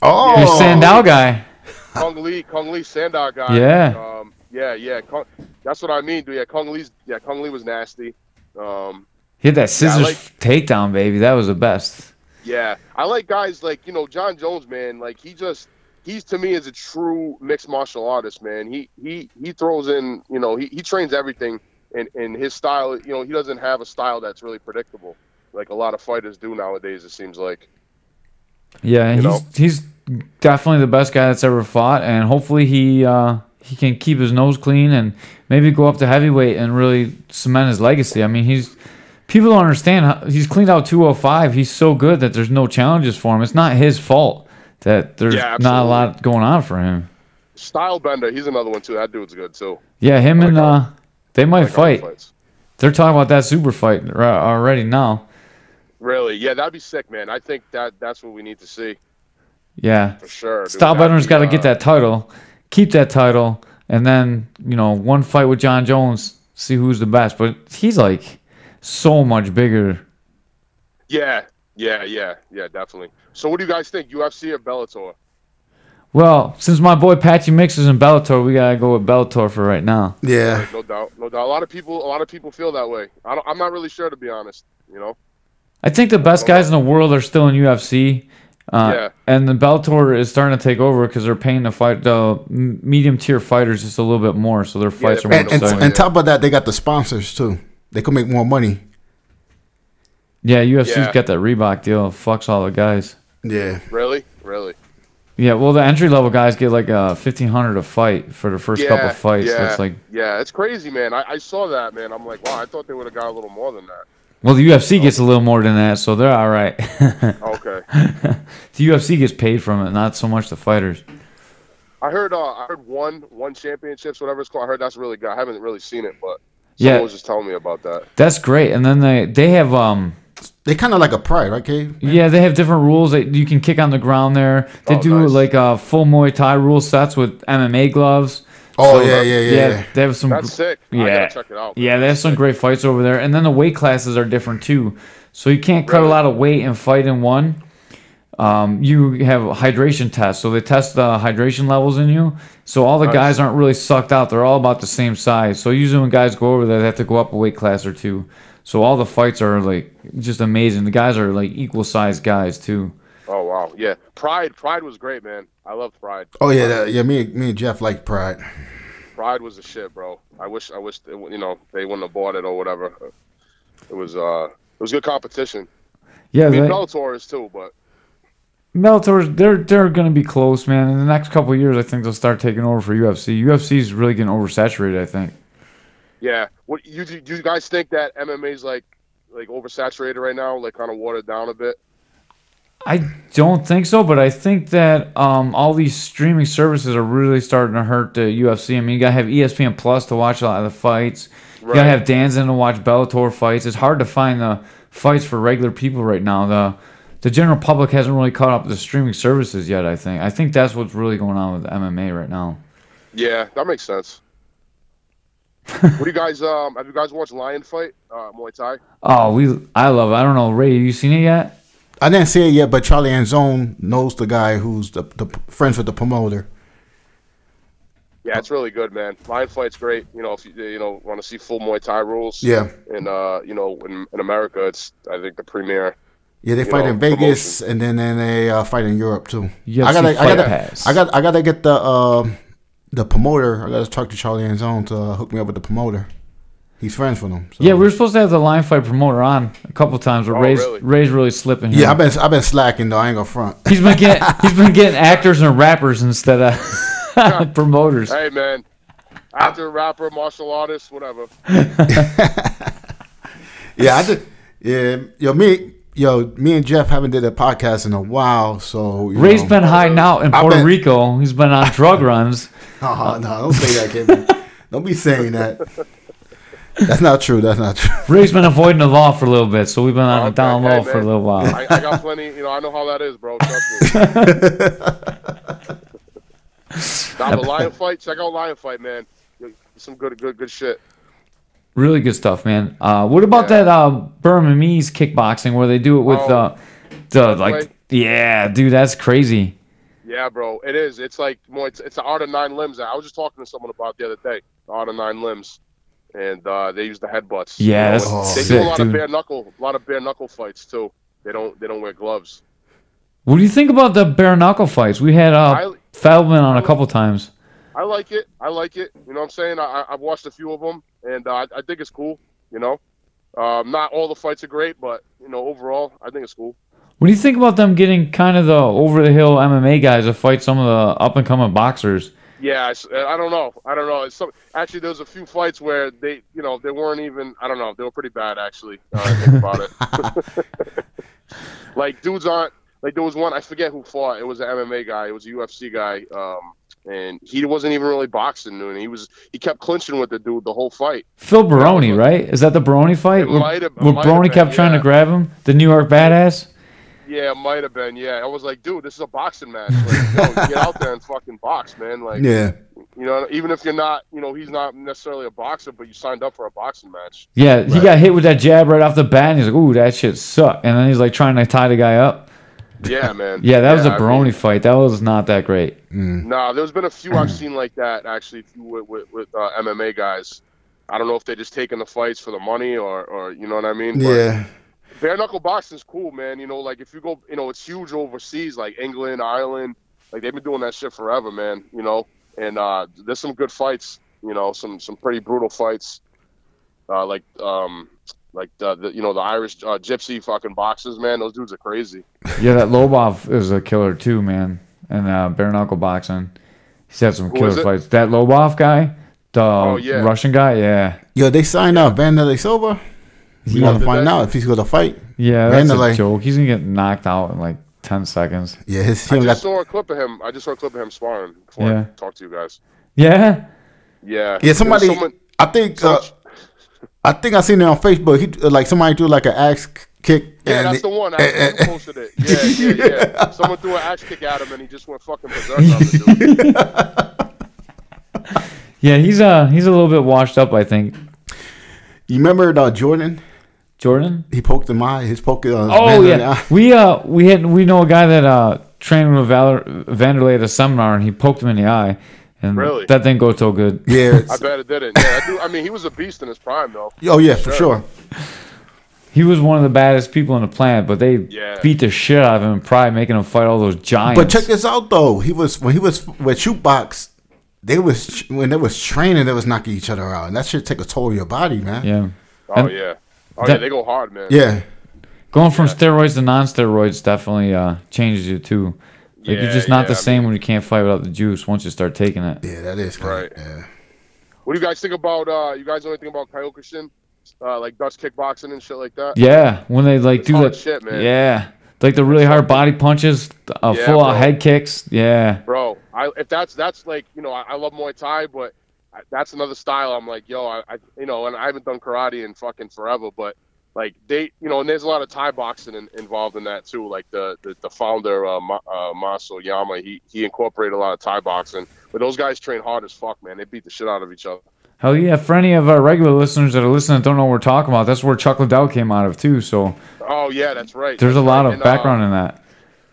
oh,
your Sanda guy.
Cung Le, Cung Le, Sanda guy.
Yeah.
Um, yeah, yeah. Kong, that's what I mean, dude. Yeah, Cung Le's. Yeah, Cung Le was nasty. Um,
He had that scissors
like-
takedown, baby. That was the best.
Yeah, I like guys like you know Jon Jones, man. Like he just he's to me is a true mixed martial artist, man. He he he throws in you know he, he trains everything, and and his style you know he doesn't have a style that's really predictable like a lot of fighters do nowadays. It seems like.
Yeah,
You
he's he's definitely the best guy that's ever fought, and hopefully he uh, he can keep his nose clean and maybe go up to heavyweight and really cement his legacy. I mean, he's people don't understand how he's cleaned out 205. He's so good that there's no challenges for him. It's not his fault that there's
Yeah,
not a lot going on for him.
Style Bender, he's another one too. That dude's good too.
Yeah, him
like
and uh, they might
Like
fight. They're talking about that super fight already now.
Really? Yeah, that'd be sick, man. I think that that's what we need to see
Yeah,
for sure. dude.
Style
That'd
Bender's
be,
got to
uh,
get that title, keep that title, and then you know one fight with Jon Jones, see who's the best. But he's like so much bigger.
Yeah, yeah, yeah, yeah, definitely. So, what do you guys think? UFC or Bellator?
Well, since my boy Patchy Mix is in Bellator, we gotta go with Bellator for right now.
Yeah.
No doubt, no doubt. A lot of people, a lot of people feel that way. I don't, I'm not really sure to be honest. You know?
I think the best guys in the world are still in UFC. Uh,
Yeah.
And the Bellator is starting to take over because they're paying the fight the medium tier fighters just a little bit more, so their fights
they're
more
And, and, and top of that, they got the sponsors too. They could make more money.
yeah, UFC's
Yeah.
got that Reebok deal. Fucks all the guys.
Yeah.
Really, really.
Yeah, well, the entry level guys get like uh, fifteen hundred a fight for the first couple fights.
yeah,
That's like,
yeah, it's crazy, man. I, I saw that, man. I'm like, wow, I thought they would have got a little more than that.
Well, the UFC gets a little more than that, so they're all right.
Okay.
the UFC gets paid from it, not so much the fighters.
I heard. Uh, I heard one one championships, whatever it's called. I heard that's really good. I haven't really seen it, but
Yeah.
someone was just telling me about that.
That's great. And then they they have um
They kind of like a pride, right, Cave?
yeah they have different rules that you can kick on the ground there. They
Oh,
do
nice.
like uh full Muay Thai rule sets with MMA gloves.
Oh
So,
yeah, yeah, yeah, yeah.
They have some
That's sick. I
Yeah.
gotta check it out.
Yeah, they have some great fights over there, and then the weight classes are different too. So you can't cut a lot of weight and fight in one. Um, you have hydration tests, so they test the hydration levels in you. So all the
Nice.
guys aren't really sucked out; they're all about the same size. So usually when guys go over there, they have to go up a weight class or two. So all the fights are like just amazing. The guys are like equal sized guys too.
Oh wow, yeah. Pride, Pride was great, man. I loved Pride.
Oh yeah, that, yeah. Me, me and Jeff like pride.
Pride was the shit, bro. I wish, I wish, they, you know, they wouldn't have bought it or whatever. It was, uh, it was good competition.
Yeah,
I mean,
they,
Bellator is too, but
Bellator's they're they're gonna be close, man. In the next couple of years, I think they'll start taking over for UFC. UFC is really getting oversaturated. I think.
yeah. What you do? You guys think that MMA is like, like oversaturated right now, like kind of watered down a bit?
I don't think so, but I think that um, all these streaming services are really starting to hurt the UFC. I mean, you gotta have ESPN Plus to watch a lot of the fights. Right. You gotta have DAZN to watch Bellator fights. It's hard to find the fights for regular people right now. The the general public hasn't really caught up with the streaming services yet. I think. I think that's what's really going on with MMA right now.
Yeah, that makes sense. what do you guys? Um, have you guys watched Lion Fight, uh, Muay Thai?
Oh, we I love. it. I don't know, Ray. Have you seen it yet?
I didn't see it yet, but Charlie Anzone knows the guy who's the, the friends with the promoter.
Yeah, it's really good, man. Lion Fight's great. You know, if you you know want to see full Muay Thai rules.
Yeah,
And uh, you know, in, in America, it's I think the premier.
Yeah. They fight
know,
in Vegas and then, then they uh, fight in Europe too.
UFC
I gotta, I gotta,
Pass.
I got, I gotta get the um the promoter. I gotta talk to Charlie and Anzone to uh, hook me up with the promoter. He's friends with him. So.
Yeah, we were supposed to have the Lion Fight promoter on a couple times, but
Oh,
Ray's
really?
Ray's really slipping. Here.
Yeah, I've been, I've been slacking though. I ain't gonna front.
He's been getting he's been getting actors and rappers instead of promoters.
Hey, man. Actor, rapper, martial artist, whatever.
Yeah, I did. Yeah, yo, me, yo, me and Jeff haven't did a podcast in a while, so you
Ray's
know.
been hiding out in
I've
Puerto
been-
Rico. He's been on drug runs.
Oh, no, don't say that, kid. don't be saying that. That's not true. That's not true.
Ray's been avoiding the law for a little bit, so we've been on
Okay,
the down
hey,
low for a little while.
I, I got plenty. You know, I know how that is, bro. Trust me. nah, but Lion Fight. Check out Lion Fight, man. Some good, good, good shit.
Really good stuff, man. Uh, what about
Yeah.
that uh, Burmese kickboxing where they do it with
Oh,
uh, the like?
way?
Yeah, dude, that's crazy.
Yeah, bro. It is. It's like more. It's, it's the art of nine limbs. I was just talking to someone about it the other day. The art of nine limbs, and uh, they use the headbutts. you
Yeah,
know,
that's
and they do a lot
dude.
of bare knuckle, a lot of bare knuckle fights too. They don't. They don't wear gloves.
What do you think about the bare knuckle fights? We had uh,
I-
Feldman on a couple times.
I like it. I like it. You know what I'm saying? I- I've watched a few of them, and uh, I, I think it's cool. You know, um, not all the fights are great, but you know, overall, I think it's cool.
What do you think about them getting kind of the over the hill MMA guys to fight some of the up and coming boxers?
Yeah, I don't know. I don't know. Some, actually, there was a few fights where they, you know, they weren't even. I don't know. They were pretty bad, actually. I think about it. like dudes aren't like there was one I forget who fought. It was an MMA guy. It was a UFC guy. Um, and he wasn't even really boxing, and he was he kept clinching with the dude the whole fight.
Phil Baroni,
was-
right? Is that the Baroni fight?
It
Where,
might have-
where
might have
Baroni
been,
kept trying to grab him? The New York badass?
Yeah, it might have been. Yeah, I was like, dude, this is a boxing match. Like, yo, get out there and fucking box, man. Like,
Yeah,
you know, even if you're not, you know, he's not necessarily a boxer, but you signed up for a boxing match.
Yeah, he got hit with that jab right off the bat, and he's like, ooh, that shit sucked. And then he's like trying to tie the guy up.
Yeah, man.
Yeah, that was
I
a Baroni
mean,
fight. That was not that great.
Nah, there's been a few I've seen like that actually. A few with with, with uh, MMA guys. I don't know if they're just taking the fights for the money or, or you know what I mean. But
yeah.
bare knuckle boxing's cool, man. You know, like if you go, you know, it's huge overseas, like England, Ireland. Like they've been doing that shit forever, man. You know, and uh, there's some good fights. You know, some some pretty brutal fights. Uh, like um, like the, the you know the Irish uh, gypsy fucking boxes, man. Those dudes are crazy.
Yeah, that Lobov is a killer too, man. And uh, bare knuckle boxing. He's had some killer fights. That Lobov guy, the
Oh, yeah.
Russian guy, yeah.
Yo, they signed up Wanderlei Silva. We
Yeah.
gotta find out if he's gonna fight.
Yeah, that's
Mandalay.
a joke. He's gonna get knocked out in like ten seconds.
Yeah, his he
I just
got.
saw a clip of him. I just saw a clip of him sparring before
Yeah.
I talked to you guys.
Yeah.
Yeah.
Yeah, somebody.
Someone-
I think. Uh, I think I seen it on Facebook. He like somebody do like an axe kick.
Yeah,
and
that's
it-
the one. I
eh, eh,
posted it. Yeah, yeah, yeah. Someone threw an axe kick at him, and he just went fucking berserk on the dude.
Yeah, he's uh he's a little bit washed up, I think.
You remember uh, Jordan?
Jordan?
He poked him eye. His poke. Uh,
Oh
man in the
yeah.
eye.
We uh we had we know a guy that uh trained with Valer- Wanderlei at a seminar and he poked him in the eye. And
Really?
that didn't go so good.
Yeah.
I bet it didn't. Yeah, I, do, I mean, he was a beast in his prime, though.
oh yeah, for sure.
He was one of the baddest people on the planet, but they
Yeah.
beat the shit out of him in pride, making him fight all those giants.
But check this out though. He was when he was with Chute Boxe. They was when they was training, they was knocking each other out, and that should take a toll on your body, man.
Yeah.
Oh
And
yeah. Oh
that-
yeah, they go hard, man.
Yeah.
Going from
Yeah.
steroids to non-steroids definitely uh, changes you too. Like you're just not the
yeah, I
same when you can't fight without the juice. Once you start taking it,
Yeah, that is
Right.
right. Yeah.
What do you guys think about? uh You guys know anything about Kyokushin? Uh, like Dutch kickboxing and shit like that.
yeah. When they like
It's
do that,
shit, man.
yeah, like the really hard body punches, uh,
Yeah,
full out head kicks. Yeah,
bro. I if that's that's like you know I, I love Muay Thai, but I, that's another style. I'm like, yo, I, I you know, and I haven't done karate in fucking forever, but like they, you know, and there's a lot of Thai boxing in, involved in that too. Like the the, the founder uh, Ma, uh, Mas Oyama, he he incorporated a lot of Thai boxing, but those guys train hard as fuck, man. They beat the shit out of each other.
hell yeah. For any of our regular listeners that are listening that don't know what we're talking about, that's where Chuck Liddell came out of too. So
Oh yeah, that's right.
there's a lot
right.
of
And, uh,
background in that.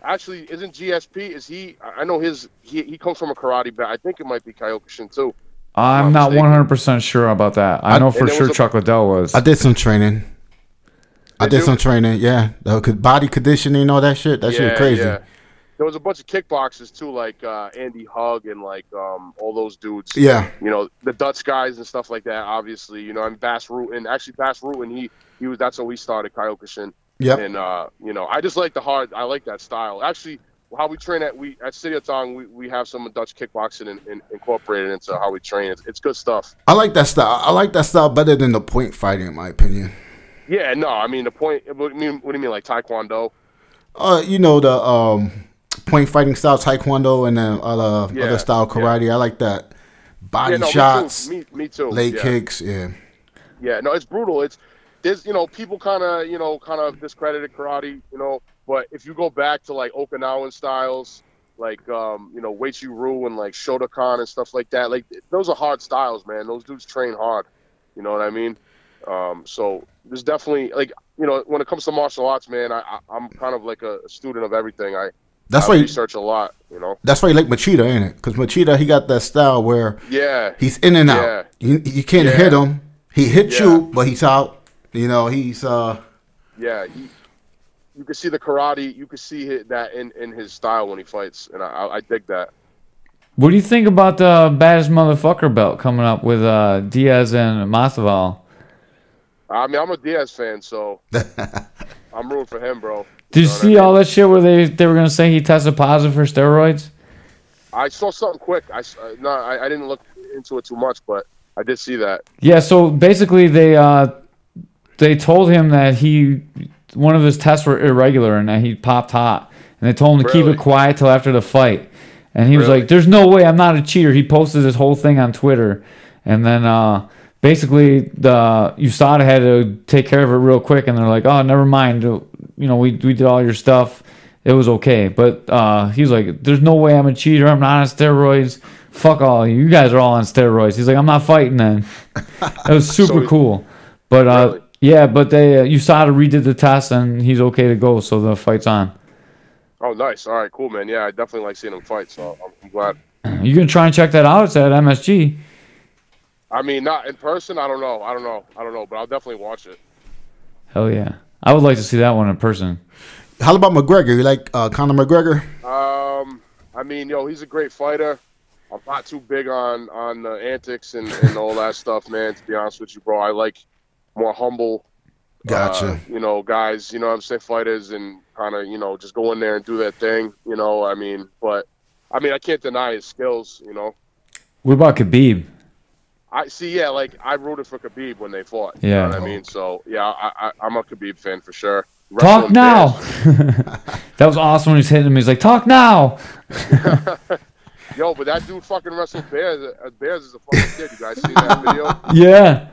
Actually, isn't GSP? Is he? I I know his. He, he comes from a karate back. I think it might be Kyokushin too.
I'm
not
not 100% sure about that. I
I-
know for sure
was a-
Chuck Liddell was.
I did some training. I
Did
some training. Yeah, the body conditioning, all that shit. That shit crazy.
There was a bunch of kickboxers too, like uh, Andy Hug and like um, all those dudes.
Yeah.
You know, the Dutch guys and stuff like that. Obviously, you know, and Bas Rutten. Actually, Bas Rutten, he he was. That's how we started Kyokushin.
Yep.
And uh, you know, I just like the hard. I like that style. Actually, how we train at we at Sityodtong, we, we have some Dutch kickboxing in, in, incorporated into how we train. It's, it's good stuff.
I like that style. I like that style better than the point fighting, in my opinion.
Yeah, no, I mean the point. What do you mean? What do you mean, like Taekwondo?
Uh, you know the um point fighting style taekwondo and then other
Yeah,
other style karate. I like that. Body
Yeah, no,
shots,
Me too. Me, me too.
leg
yeah.
kicks. Yeah.
Yeah, no, it's brutal. It's there's you know people kind of you know kind of discredited karate, you know, but if you go back to like Okinawan styles, like um you know Uechi Ryu and like Shotokan and stuff like that, like those are hard styles, man. Those dudes train hard. You know what I mean? Um, so there's definitely like you know when it comes to martial arts, man, I, I I'm kind of like a student of everything. I
That's
I
why. You,
research a lot. You know?
that's why you like Machida, ain't it? Because Machida, he got that style where
Yeah.
he's in and
Yeah.
out. You, you can't
Yeah.
hit him. He hits
Yeah.
you, but he's out. You know, he's uh.
Yeah, he, you can see the karate. You can see that in, in his style when he fights, and I, I, I dig that.
What do you think about the baddest motherfucker belt coming up with uh, Diaz and Masvidal?
I mean, I'm a Diaz fan, so I'm rooting for him, bro.
Did you
know what I
see
mean?
all that shit where they, they were gonna say he tested positive for steroids?
I saw something quick. I s- uh, no, I, I didn't look into it too much, but I did see that.
Yeah, so basically they uh they told him that he one of his tests were irregular and that he popped hot. And they told him to keep it quiet till after the fight. And he was like, There's no way I'm not a cheater. He posted this whole thing on Twitter. And then uh basically the USADA had to take care of it real quick and they're like, Oh, never mind. You know, we we did all your stuff. It was okay. But uh he's like, There's no way I'm a cheater, I'm not on steroids. Fuck all you. Guys are all on steroids. He's like, I'm not fighting then. It was super
So-
cool. But uh,
Really?
yeah, but they uh, USADA redid the test and he's okay to go, so the fight's on.
Oh, nice. All right, cool, man. Yeah, I definitely like seeing him fight, so I'm, glad.
You gonna try and check that out? It's at MSG.
I mean, not in person. I don't know. I don't know. I don't know, but I'll definitely watch it.
Hell yeah, I would like to see that one in person.
How about McGregor? You like uh, Conor McGregor?
Um, I mean, yo, he's a great fighter. I'm not too big on on the antics and, and all that stuff, man. To be honest with you, bro, I like more humble,
Gotcha.
uh, you know, guys. You know, what I'm saying fighters and kind of, you know, just go in there and do that thing. You know, I mean, but I mean, I can't deny his skills. You know,
What about Khabib?
I see. Yeah, like I rooted for Khabib when they fought. You
Yeah.
know what I mean. So yeah, I, I, I'm a Khabib fan for sure.
Talk now. that was awesome when he's hitting him. He's like, talk now.
Yo, but that dude fucking wrestled Bears. Uh, Bears is a fucking kid. You guys see that video?
Yeah.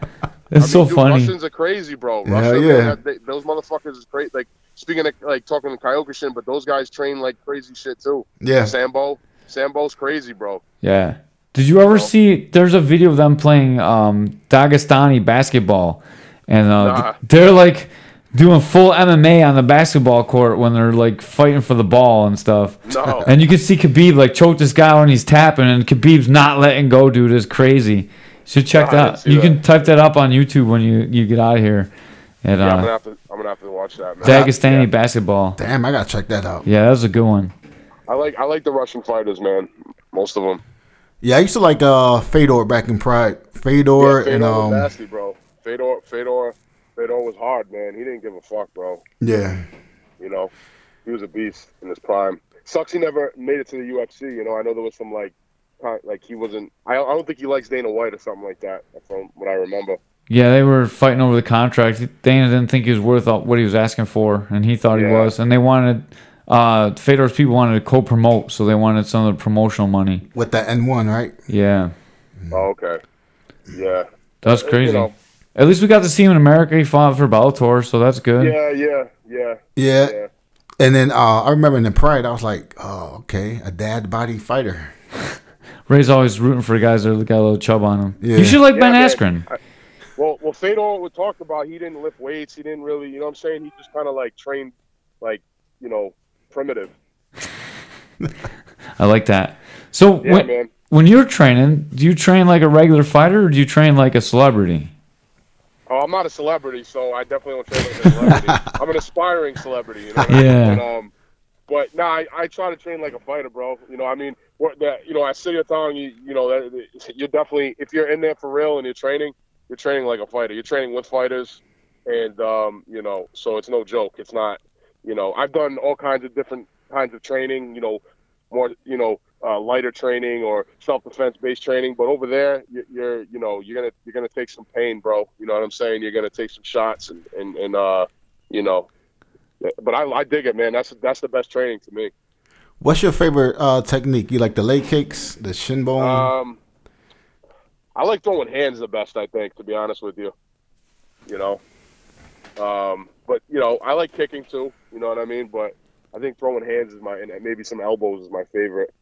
It's
I
so
mean, dude,
funny.
Russians are crazy, bro.
Yeah,
Russia,
yeah.
man, they- those motherfuckers is crazy. Like speaking of like talking to Kyokushin, but those guys train like crazy shit too.
Yeah.
Sambo, Sambo's crazy, bro.
Yeah. Did you ever
No.
see? There's a video of them playing um, Dagestani basketball, and uh,
Nah.
they're like doing full MMA on the basketball court when they're like fighting for the ball and stuff.
No.
And you can see Khabib like choke this guy when he's tapping, and Khabib's not letting go, dude. It's crazy. You should check
Nah,
that. You
that.
can type that up on YouTube when you, you get out of here. And
Yeah, I'm gonna
uh,
have to. I'm gonna have to watch that. Man.
Dagestani
Yeah.
basketball.
Damn, I gotta check that out.
Yeah, that was a good one.
I like. I like the Russian fighters, man. Most of them.
Yeah, I used to like uh Fedor back in Pride. Fedor,
yeah, Fedor
and
was
um
nasty, bro. Fedor, Fedor, Fedor was hard, man. He didn't give a fuck, bro.
yeah.
You know, he was a beast in his prime. Sucks he never made it to the UFC. You know, I know there was some like, kind- like he wasn't. I, I don't think he likes Dana White or something like that, from what I remember.
Yeah, they were fighting over the contract. Dana didn't think he was worth all- what he was asking for, and he thought he was. And they wanted, uh, Fedor's people wanted to co-promote, so they wanted some of the promotional money.
With the M-1, right?
Yeah,
Oh, okay. Yeah.
that's crazy.
You know,
At least we got to see him in America. He fought for Bellator, so that's good.
yeah, yeah, yeah,
Yeah.
yeah.
And then uh I remember in the Pride I was like, Oh, okay, a dad body fighter.
Ray's always rooting for the guys that got a little chub on them.
Yeah.
You should like
Yeah,
Ben
man.
Askren.
I- Well, well, Fedor would talk about. He didn't lift weights. He didn't really, you know, what I'm saying. He just kind of like trained, like, you know, primitive.
I like that. So
Yeah,
when,
man.
when you're training, do you train like a regular fighter, or do you train like a celebrity?
Oh, I'm not a celebrity, so I definitely don't train like a celebrity. I'm an aspiring celebrity, you know. What I mean?
Yeah.
But, um, but nah, I, I try to train like a fighter, bro. You know, I mean, that you know, at Sityodtong, you you know, that- you're definitely if you're in there for real and you're training, you're training like a fighter. You're training with fighters, and um, you know, so it's no joke. It's not, you know, I've done all kinds of different kinds of training. You know, more you know, uh, lighter training or self defense based training. But over there, you're, you're you know, you're gonna you're gonna take some pain, bro. You know what I'm saying? You're gonna take some shots and and and uh, you know. But I, I dig it, man. That's that's the best training to me.
What's your favorite uh technique? You like the leg kicks, the shin bone?
Um, I like throwing hands the best. I think, to be honest with you, you know. Um, but you know, I like kicking too. You know what I mean? But I think throwing hands is my and maybe some elbows is my favorite.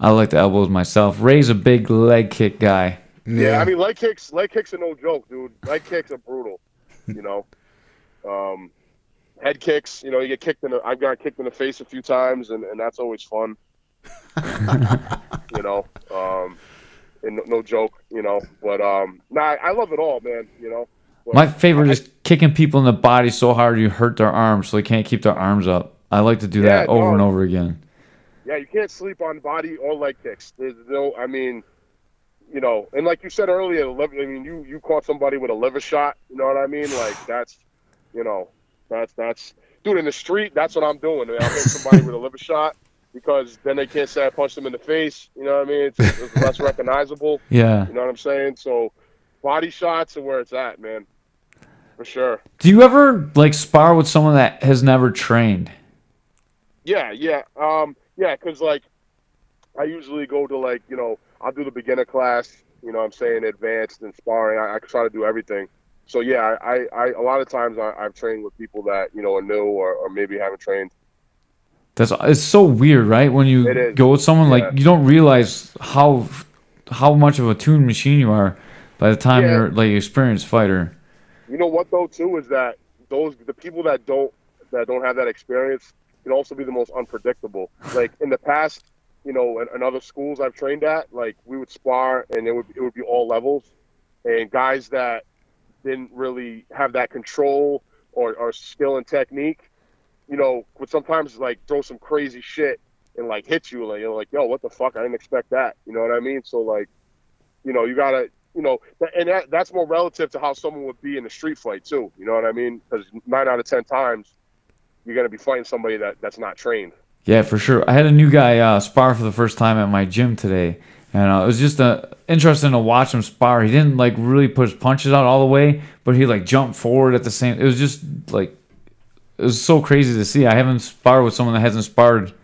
I like the elbows myself. Ray's a big leg kick guy.
Yeah, I mean leg kicks. Leg kicks are no joke, dude. Leg kicks are brutal. You know. Um, head kicks. You know, you get kicked in. The, I've got kicked in the face a few times, and, and that's always fun. you know. Um, and no, no joke. You know, but um, nah, I, I love it all, man. You know.
My favorite
I-
is kicking people in the body so hard you hurt their arms so they can't keep their arms up. I like to do
Yeah,
that over and over again.
Yeah, you can't sleep on body or leg kicks. There's no, I mean, you know, and like you said earlier, I mean, you you caught somebody with a liver shot. You know what I mean? Like that's, you know, that's that's, dude, in the street, that's what I'm doing. Man. I'll hit somebody with a liver shot because then they can't say I punched them in the face. You know what I mean? It's, it's less recognizable.
Yeah.
You know what I'm saying? So, body shots are where it's at, man, for sure.
Do you ever like spar with someone that has never trained?
Yeah, yeah, um, yeah. Because like, I usually go to like you know I'll do the beginner class. You know, what I'm saying advanced and sparring. I, I try to do everything. So yeah, I, I, I a lot of times I, I've trained with people that you know are new or, or maybe haven't trained.
That's it's so weird, right? When you go with someone,
Yeah.
like you don't realize how how much of a tuned machine you are by the time
Yeah.
you're like experienced fighter.
You know what though too is that those the people that don't that don't have that experience can also be the most unpredictable. Like in the past, you know, in, in other schools I've trained at, like we would spar and it would it would be all levels, and guys that didn't really have that control or, or skill and technique, you know, would sometimes like throw some crazy shit and like hit you like you're like, yo, what the fuck? I didn't expect that. You know what I mean? So like, you know, you gotta you know, and that, that's more relative to how someone would be in a street fight too. You know what I mean? Because nine out of ten times, you're gonna be fighting somebody that, that's not trained.
Yeah, for sure. I had a new guy uh, spar for the first time at my gym today, and uh, it was just uh, interesting to watch him spar. He didn't like really put his punches out all the way, but he like jumped forward at the same. It was just like it was so crazy to see. I haven't sparred with someone that hasn't sparred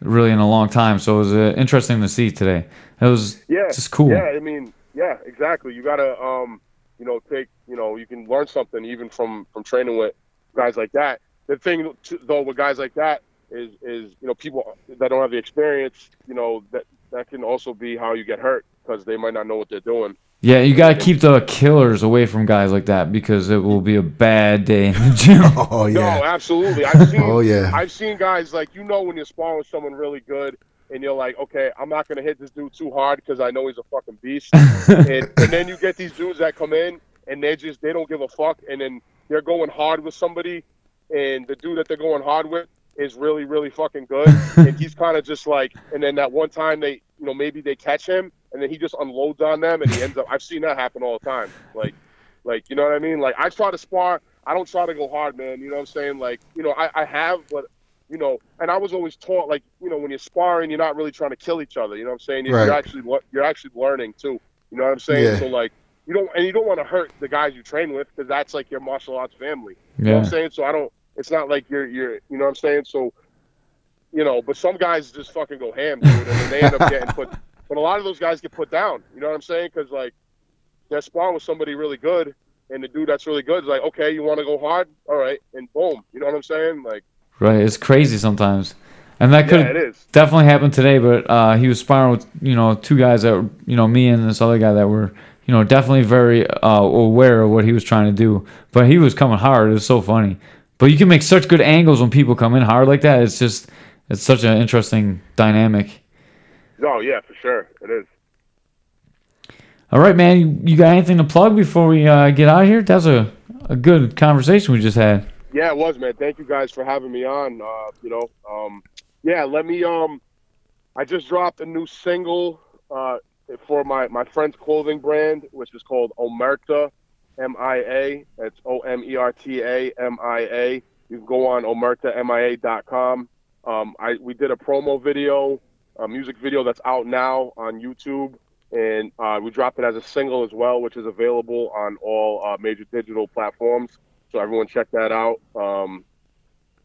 really in a long time, so it was uh, interesting to see today. It was
Yeah,
just cool.
Yeah, I mean, yeah, exactly. You gotta, um, you know, take, you know, you can learn something even from from training with guys like that. The thing, though, with guys like that is, is you know, people that don't have the experience, you know, that that can also be how you get hurt because they might not know what they're doing.
Yeah, you gotta keep the killers away from guys like that because it will be a bad day in the gym.
Oh yeah.
No, absolutely. I've seen,
Oh, yeah.
I've seen guys like you know when you're sparring with someone really good. And you're like, okay, I'm not gonna hit this dude too hard because I know he's a fucking beast. and, and then you get these dudes that come in and they just they don't give a fuck, and then they're going hard with somebody, and the dude that they're going hard with is really really fucking good, and he's kind of just like, and then that one time they, you know, maybe they catch him, and then he just unloads on them, and he ends up. I've seen that happen all the time, like, like you know what I mean? Like I try to spar, I don't try to go hard, man. You know what I'm saying? Like, you know, I, I have, but you know, and I was always taught like, you know, when you're sparring, you're not really trying to kill each other. You know what I'm saying? You're,
Right.
you're actually you're actually learning too. You know what I'm saying?
Yeah.
So like, you don't and you don't want to hurt the guys you train with because that's like your martial arts family. You know what I'm saying? So I don't. It's not like you're you're. You know what I'm saying? So, you know, but some guys just fucking go ham, dude, and then they end up getting put. But a lot of those guys get put down. You know what I'm saying? Because like they're sparring with somebody really good, and the dude that's really good is like, okay, you want to go hard? All right, and boom. You know what I'm saying? Like,
right. It's crazy sometimes, and that could
yeah,
definitely happen today. But uh, he was sparring with you know two guys that were, you know me and this other guy that were you know definitely very uh, aware of what he was trying to do. But he was coming hard. It was so funny. But you can make such good angles when people come in hard like that. It's just it's such an interesting dynamic.
Oh yeah, for sure, it is.
All right, man. You, you got anything to plug before we uh, get out of here? That's a a good conversation we just had.
Yeah, it was, man. Thank you guys for having me on. Uh, you know, um, yeah, let me. Um, I just dropped a new single uh, for my my friend's clothing brand, which is called Omerta, M I A. It's O M E R T A M I A. You can go on omertamia.com. Um, I we did a promo video, a music video that's out now on YouTube, and uh, we dropped it as a single as well, which is available on all uh, major digital platforms. So everyone check that out. Um,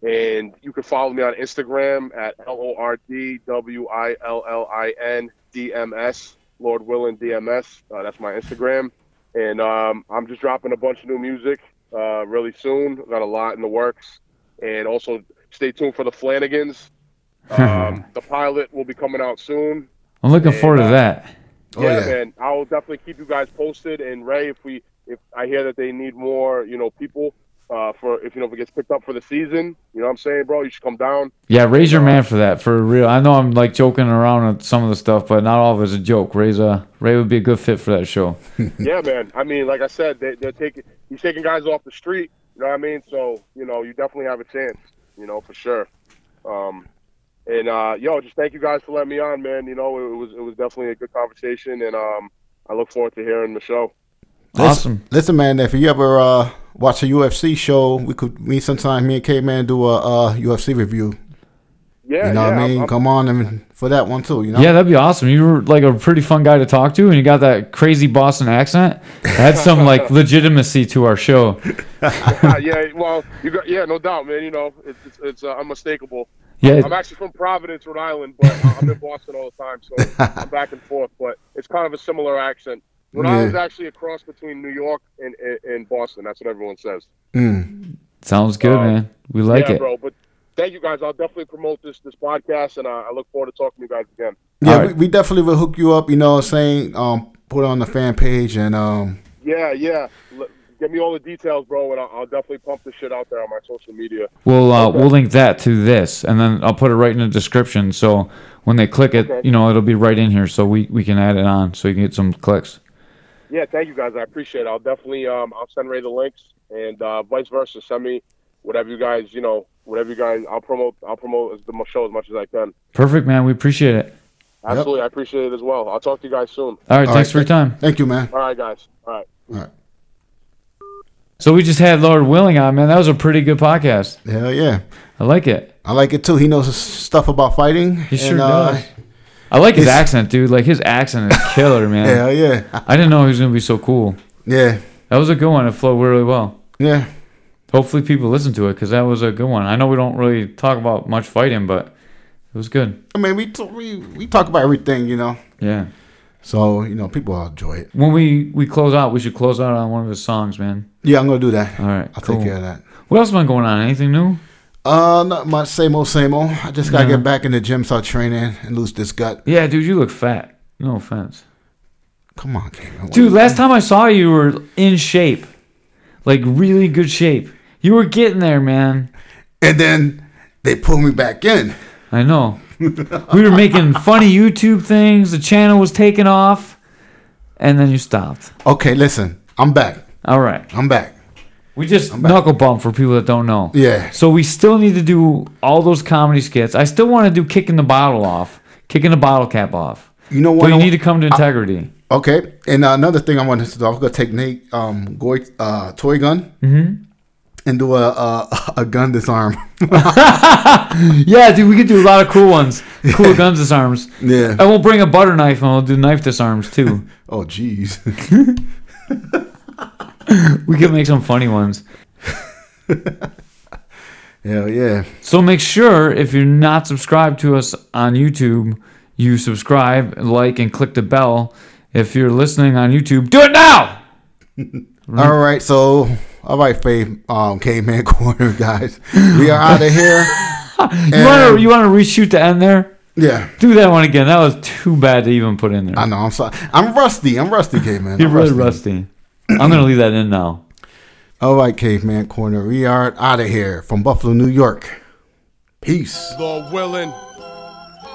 and you can follow me on Instagram at L O R D W I L L I N D M S, Lord Willing DMS. Uh, that's my Instagram. And um, I'm just dropping a bunch of new music uh, really soon. Got a lot in the works. And also stay tuned for the Flanagans. Um, the pilot will be coming out soon.
I'm looking
And,
forward to
uh,
that.
Oh,
yeah,
yeah.
man. I will definitely keep you guys posted. And Ray, if we if I hear that they need more, you know, people uh, for if you know if it gets picked up for the season, you know what I'm saying, bro, you should come down.
Yeah, raise your man for that for real. I know I'm like joking around with some of the stuff, but not all of it's a joke. Ray's Ray would be a good fit for that show.
yeah, man. I mean, like I said, they, they're taking he's taking guys off the street. You know what I mean? So you know, you definitely have a chance. You know, for sure. Um, and uh, yo, just thank you guys for letting me on, man. You know, it was it was definitely a good conversation, and um, I look forward to hearing the show.
Awesome.
Listen, man, if you ever uh, watch a UFC show, we could me sometime me and K Man do a uh, UFC review.
Yeah,
You know
yeah.
what I
I'm-
mean?
I'm-
Come on and for that one too. You know?
Yeah, that'd be awesome. You were like a pretty fun guy to talk to, and you got that crazy Boston accent. Had some like legitimacy to our show.
Ah, yeah, well, you got yeah, no doubt, man. You know, it's it's, it's uh, unmistakable.
Yeah,
I'm actually from Providence, Rhode Island, but I'm in Boston all the time, so I'm back and forth. But it's kind of a similar accent. Rhode
Yeah.
Island's actually a cross between New York and, and, and Boston. That's what everyone says.
Mm.
sounds good,
Um,
man. We like
yeah,
it.
bro. But thank you guys. I'll definitely promote this this podcast, and uh, I look forward to talking to you guys again.
Yeah,
All right.
we, we definitely will hook you up. You know what I'm saying? Um, put it on the fan page and um,
Yeah, yeah. L- Give me all the details, bro, and I'll, I'll definitely pump this shit out there on my social media.
We'll uh,
Okay.
we'll link that to this, and then I'll put it right in the description. So when they click it,
Okay.
you know, it'll be right in here, so we, we can add it on, so you can get some clicks.
Yeah, thank you guys. I appreciate it. I'll definitely um I'll send Ray the links and uh, vice versa. Send me whatever you guys you know whatever you guys. I'll promote I'll promote the show as much as I can.
Perfect, man. We appreciate it.
Absolutely, I appreciate it as well. I'll talk to you guys soon.
All right,
All
thanks
right,
for your time.
thank you, man.
All right, guys. All right.
All right.
So we just had Lord Willing on, man. That was a pretty good podcast.
Hell yeah.
I like it.
I like it too. He knows stuff about fighting.
He sure
and, uh,
does. I like his
His-
accent, dude. Like his accent is killer, man.
Hell yeah,
I didn't know he was gonna be so cool.
yeah,
That was a good one. It flowed really well.
yeah.
Hopefully, people listen to it because that was a good one. I know we don't really talk about much fighting, but it was good.
I mean, we t- we we talk about everything, you know.
Yeah.
So you know, people will enjoy it.
When we we close out, we should close out on one of his songs, man.
Yeah, I'm gonna do that.
All right.
I'll
cool.
take care of that.
What else been going on? Anything new?
Uh, not much. Same old, same old. I just gotta get back in the gym, start training, and lose this gut.
Yeah, dude, you look fat. No offense.
Come on,
Dude, last time I saw you, you were in shape. Like, really good shape. You were getting there, man.
And then they pulled me back in.
I know. we were making funny YouTube things. The channel was taking off. And then you stopped.
Okay, listen, I'm back.
All right.
I'm back.
We just knuckle bump for people that don't know.
Yeah.
So we still need to do all those comedy skits. I still want to do kicking the bottle off, kicking the bottle cap off.
You know
But
what?
you
I-
need to come to integrity.
Okay, and uh, another thing I wanted to do, I'm gonna take Nate um Goy, uh toy gun
Mm-hmm.
and do a a, a gun disarm.
Yeah, dude, we could do a lot of cool ones. Cool guns disarms.
yeah.
And we'll bring a butter knife and we'll do knife disarms too.
Oh jeez.
We could make some funny ones.
Hell yeah.
So make sure if you're not subscribed to us on YouTube, you subscribe, like, and click the bell. If you're listening on YouTube, do it now.
All right, so all right, Faith, um, caveman corner guys, we are out of here.
You want to
And-
you want to reshoot the end there?
Yeah,
Do that one again. That was too bad to even put in there.
I know. I'm sorry. I'm rusty. I'm rusty, caveman.
You're
I'm
really rusty. I'm gonna leave that in now.
All right, caveman corner, we are out of here from Buffalo, New York. Peace.
Lord willing,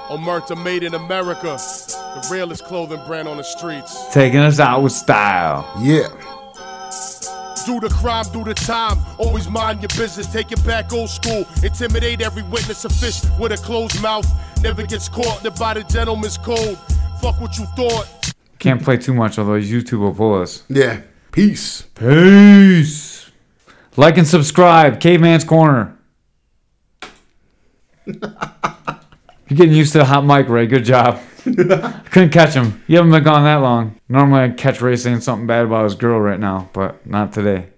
Omerta made in America, the realest clothing brand on the streets.
Taking us out with style.
Yeah.
Do the crime, do the time. Always mind your business. Take it back old school. Intimidate every witness. A fish with a closed mouth. Never gets caught by the gentleman's code. Fuck what you thought.
Can't play too much, otherwise YouTube will pull us.
Yeah. Peace.
Peace. Like and subscribe. Caveman's Corner. You're getting used to the hot mic, Ray. Good job. Couldn't catch him. You haven't been gone that long. Normally I'd catch Ray saying something bad about his girl right now, but not today.